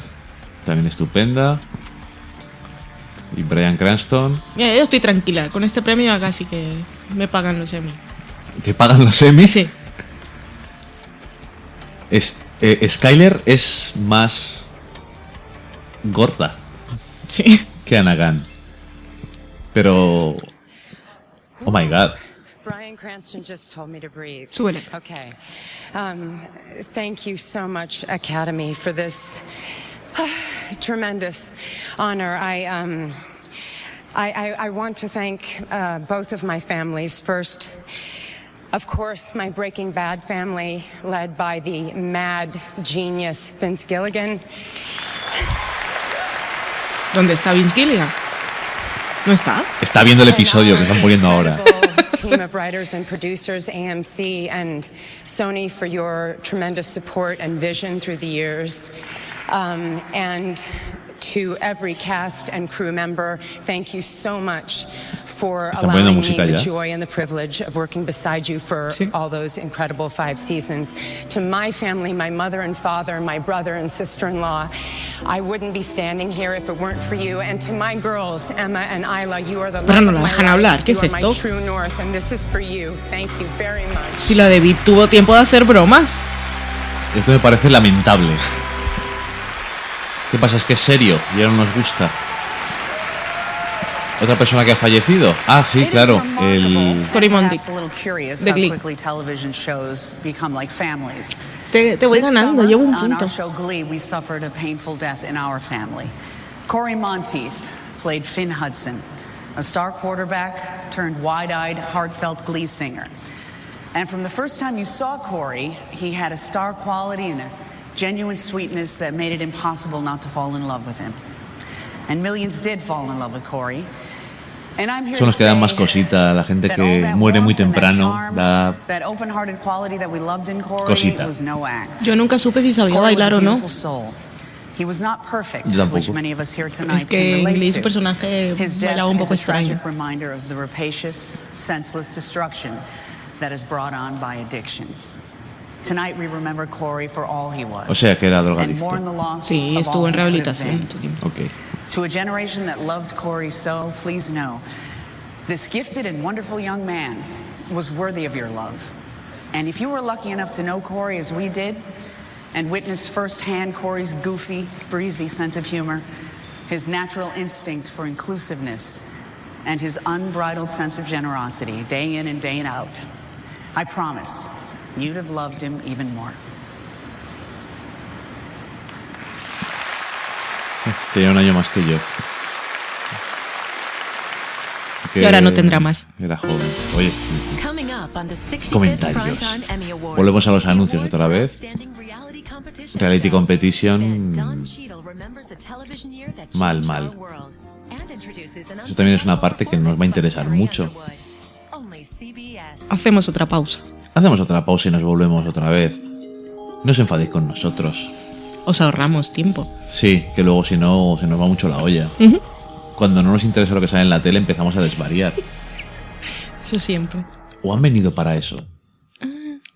también estupenda. Y Brian Cranston. Mira, yo estoy tranquila. Con este premio casi que me pagan los Emmy. ¿Te pagan los Emmy? Sí. Es, eh, Skyler es más gorda Sí. que Anna Gunn. Pero... Oh my god. Brian Cranston just told me to breathe. Súbele. Okay. Um, thank you so much, Academy, for this tremendous honor. I, um, I, I, I want to thank uh, both of my families. First, of course, my Breaking Bad family, led by the mad genius Vince Gilligan. ¿Dónde está Vince Gilligan? ¿No está? Está viendo el episodio que están poniendo ahora. team of writers and producers, AMC and Sony, for your tremendous support and vision through the years. Um, and to every cast and crew member, thank you so much for Están allowing me the ya. joy and the privilege of working beside you for all those incredible five seasons. To my family, my mother and father, my brother and sister-in-law, I wouldn't be standing here if it weren't for you. And to my girls, Emma and Isla, you are the Pero love no of la my dejan life. hablar, ¿qué You es are my esto? true north, and this is for you. Thank you very much. Si la de VIP tuvo tiempo de hacer bromas. Esto me parece lamentable. ¿Qué pasa? Es que es serio y ahora no nos gusta. ¿Otra persona que ha fallecido? Ah, sí, claro. El... Cory Monteith. Perhaps a little curious De how Glee. quickly television shows become like families. Te, te voy ganando, llevo un punto. our show Glee, we suffered a painful death in our family. Corey Monteith played Finn Hudson, a star quarterback turned wide-eyed, heartfelt Glee singer. And from the first time you saw Corey, he had a star quality and a genuine sweetness that made it impossible not to fall in love with him. And millions did fall in love with Corey. And I'm here Son los to que dan más cosita. La gente que muere muy warmth and that temprano da That open-hearted quality that we loved in Corey Cosita. was no act. Yo nunca supe si sabía bailar a o no. beautiful soul. He was not perfect, Yo tampoco. which many of us here tonight Es que can en relate su personaje His death bailaba un is poco a extraño. tragic reminder of the rapacious, senseless destruction that is brought on by addiction. O sea, que era and drogadicto. mourn the loss Sí, of estuvo all en he could rehabilitación. been. mucho tiempo. Ok. To a generation that loved Corey so, please know this gifted and wonderful young man was worthy of your love. And if you were lucky enough to know Corey as we did and witness firsthand Corey's goofy, breezy sense of humor, his natural instinct for inclusiveness, and his unbridled sense of generosity day in and day out, I promise you'd have loved him even more. Tenía un año más que yo. Y ahora no tendrá más. Era joven. Oye, Coming up on the 65th comentarios. Primetime Emmy Awards. Volvemos a los anuncios otra vez. Reality competition Reality show. Competition. Don Cheadle remembers the television year that Mal, changed mal. our world and introduces an Eso también es una parte que nos va a interesar mucho. only CBS. Hacemos otra pausa. Hacemos otra pausa y nos volvemos otra vez. No os enfadéis con nosotros. Os ahorramos tiempo. Sí, que luego si no se nos va mucho la olla. Cuando no nos interesa lo que sale en la tele empezamos a desvariar. Eso siempre. ¿O han venido para eso?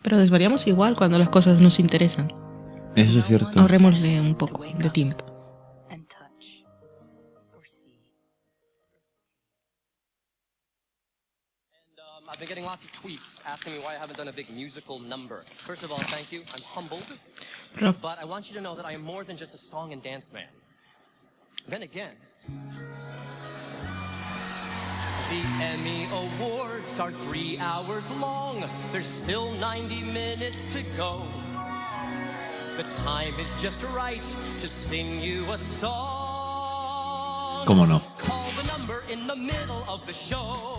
Pero desvariamos igual cuando las cosas nos interesan. Eso es cierto. Ahorrémosle un poco de tiempo. I've been getting lots of tweets asking me why I haven't done a big musical number. First of all, thank you. I'm humbled. But I want you to know that I am more than just a song and dance man. Then again, the Emmy Awards are three hours long. There's still 90 minutes to go. The time is just right to sing you a song. ¿Cómo no? Call the number in the middle of the show.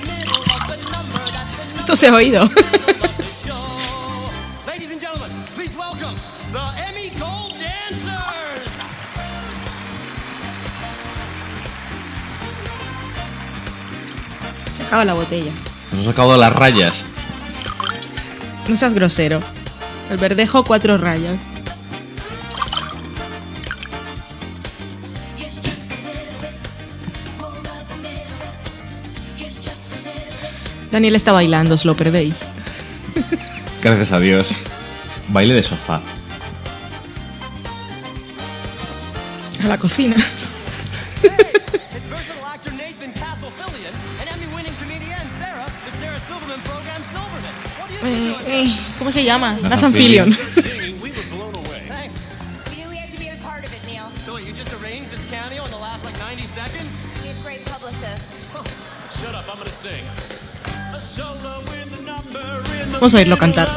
middle of the number. That's the Esto se ha oído. show. Ladies and gentlemen, please welcome the Emmy Gold Dancers. Se acaba la botella. Nos ha sacado las rayas. No seas grosero. El verdejo, cuatro rayas. Daniel está bailando, os lo perdéis. Gracias a Dios. Baile de sofá. A la cocina. in the number in the Vamos a oírlo cantar.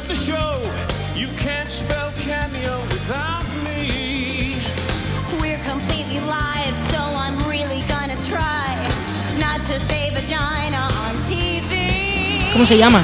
¿Cómo se llama?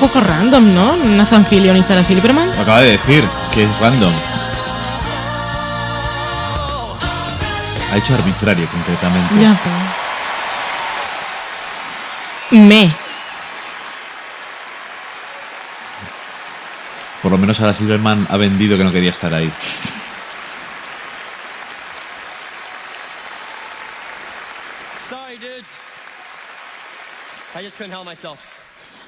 Un poco random, ¿no? Nathan Fillion y Sarah Silverman. Lo acaba de decir, que es random. Ha hecho arbitrario, concretamente. Ya, pero... Me. por lo menos ahora Silverman ha vendido que no quería estar ahí. Sorry, dudes. I just couldn't help myself.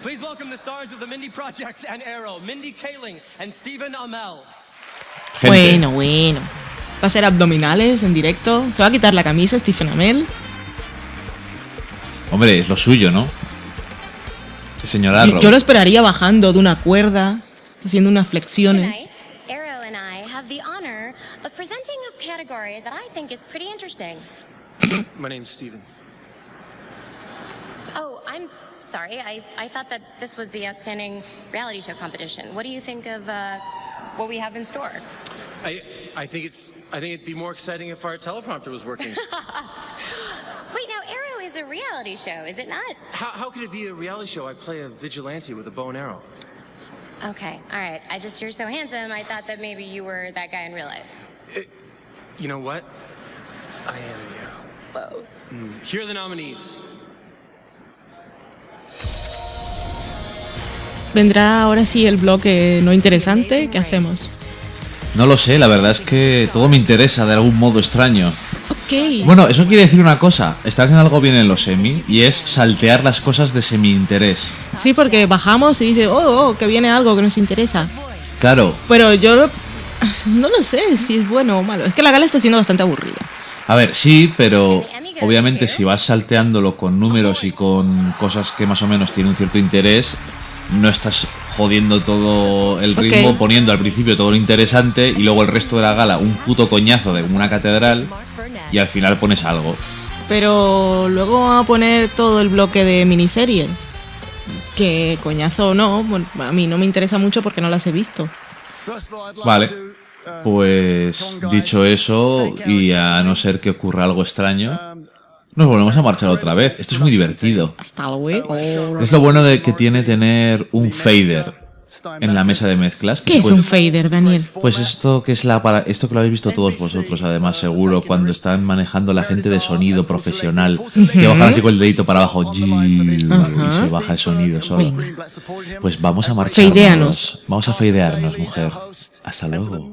Please welcome the stars of the Mindy Projects and Arrow, Mindy Kaling and Stephen Amell. Bueno, bueno. Va a hacer abdominales en directo. Se va a quitar la camisa Stephen Amell. Hombre, es lo suyo, ¿no? Señor Arrow. Yo, yo lo esperaría bajando de una cuerda, haciendo unas flexiones. Arrow and I have the honor of presenting a category that I think is pretty interesting. My name's Stephen. Oh, I'm sorry. I, I thought that this was the outstanding reality show competition. What do you think of uh, what we have in store? I I think it's I think it'd be more exciting if our teleprompter was working. Wait, now Arrow is a reality show, is it not? how how could it be a reality show? I play a vigilante with a bow and arrow. Okay, all right. I just you're so handsome. I thought that maybe you were that guy in real life. You know what? I am the arrow. Whoa. Mm. Here are the nominees. Vendrá ahora sí el bloque no interesante. ¿Qué hacemos? No lo sé, la verdad es que todo me interesa de algún modo extraño. Bueno, eso quiere decir una cosa. Está haciendo algo bien en los semi y es saltear las cosas de semi-interés. Sí, porque bajamos y dice, oh, oh, que viene algo que nos interesa. Claro, Pero yo lo- no lo sé si es bueno o malo. Es que la gala está siendo bastante aburrida. a ver, sí, pero obviamente si vas salteándolo con números y con cosas que más o menos tienen un cierto interés, no estás jodiendo todo el ritmo poniendo al principio todo lo interesante y luego el resto de la gala un puto coñazo de una catedral y al final pones algo. Pero luego vamos a poner todo el bloque de miniserie. Que coñazo o no, bueno, a mí no me interesa mucho porque no las he visto. Vale. Pues dicho eso, y a no ser que ocurra algo extraño, nos volvemos a marchar otra vez. Esto es muy divertido. Hasta luego. Es lo bueno de que tiene tener un fader en la mesa de mezclas. que ¿Qué es puede- un fader, Daniel? Pues esto que es la para esto que lo habéis visto todos vosotros, además seguro, cuando están manejando la gente de sonido profesional, que bajan así con el dedito para abajo y se baja el sonido solo. Venga. Pues vamos a marchar. Feideanos. Vamos a feidearnos, mujer. Hasta luego.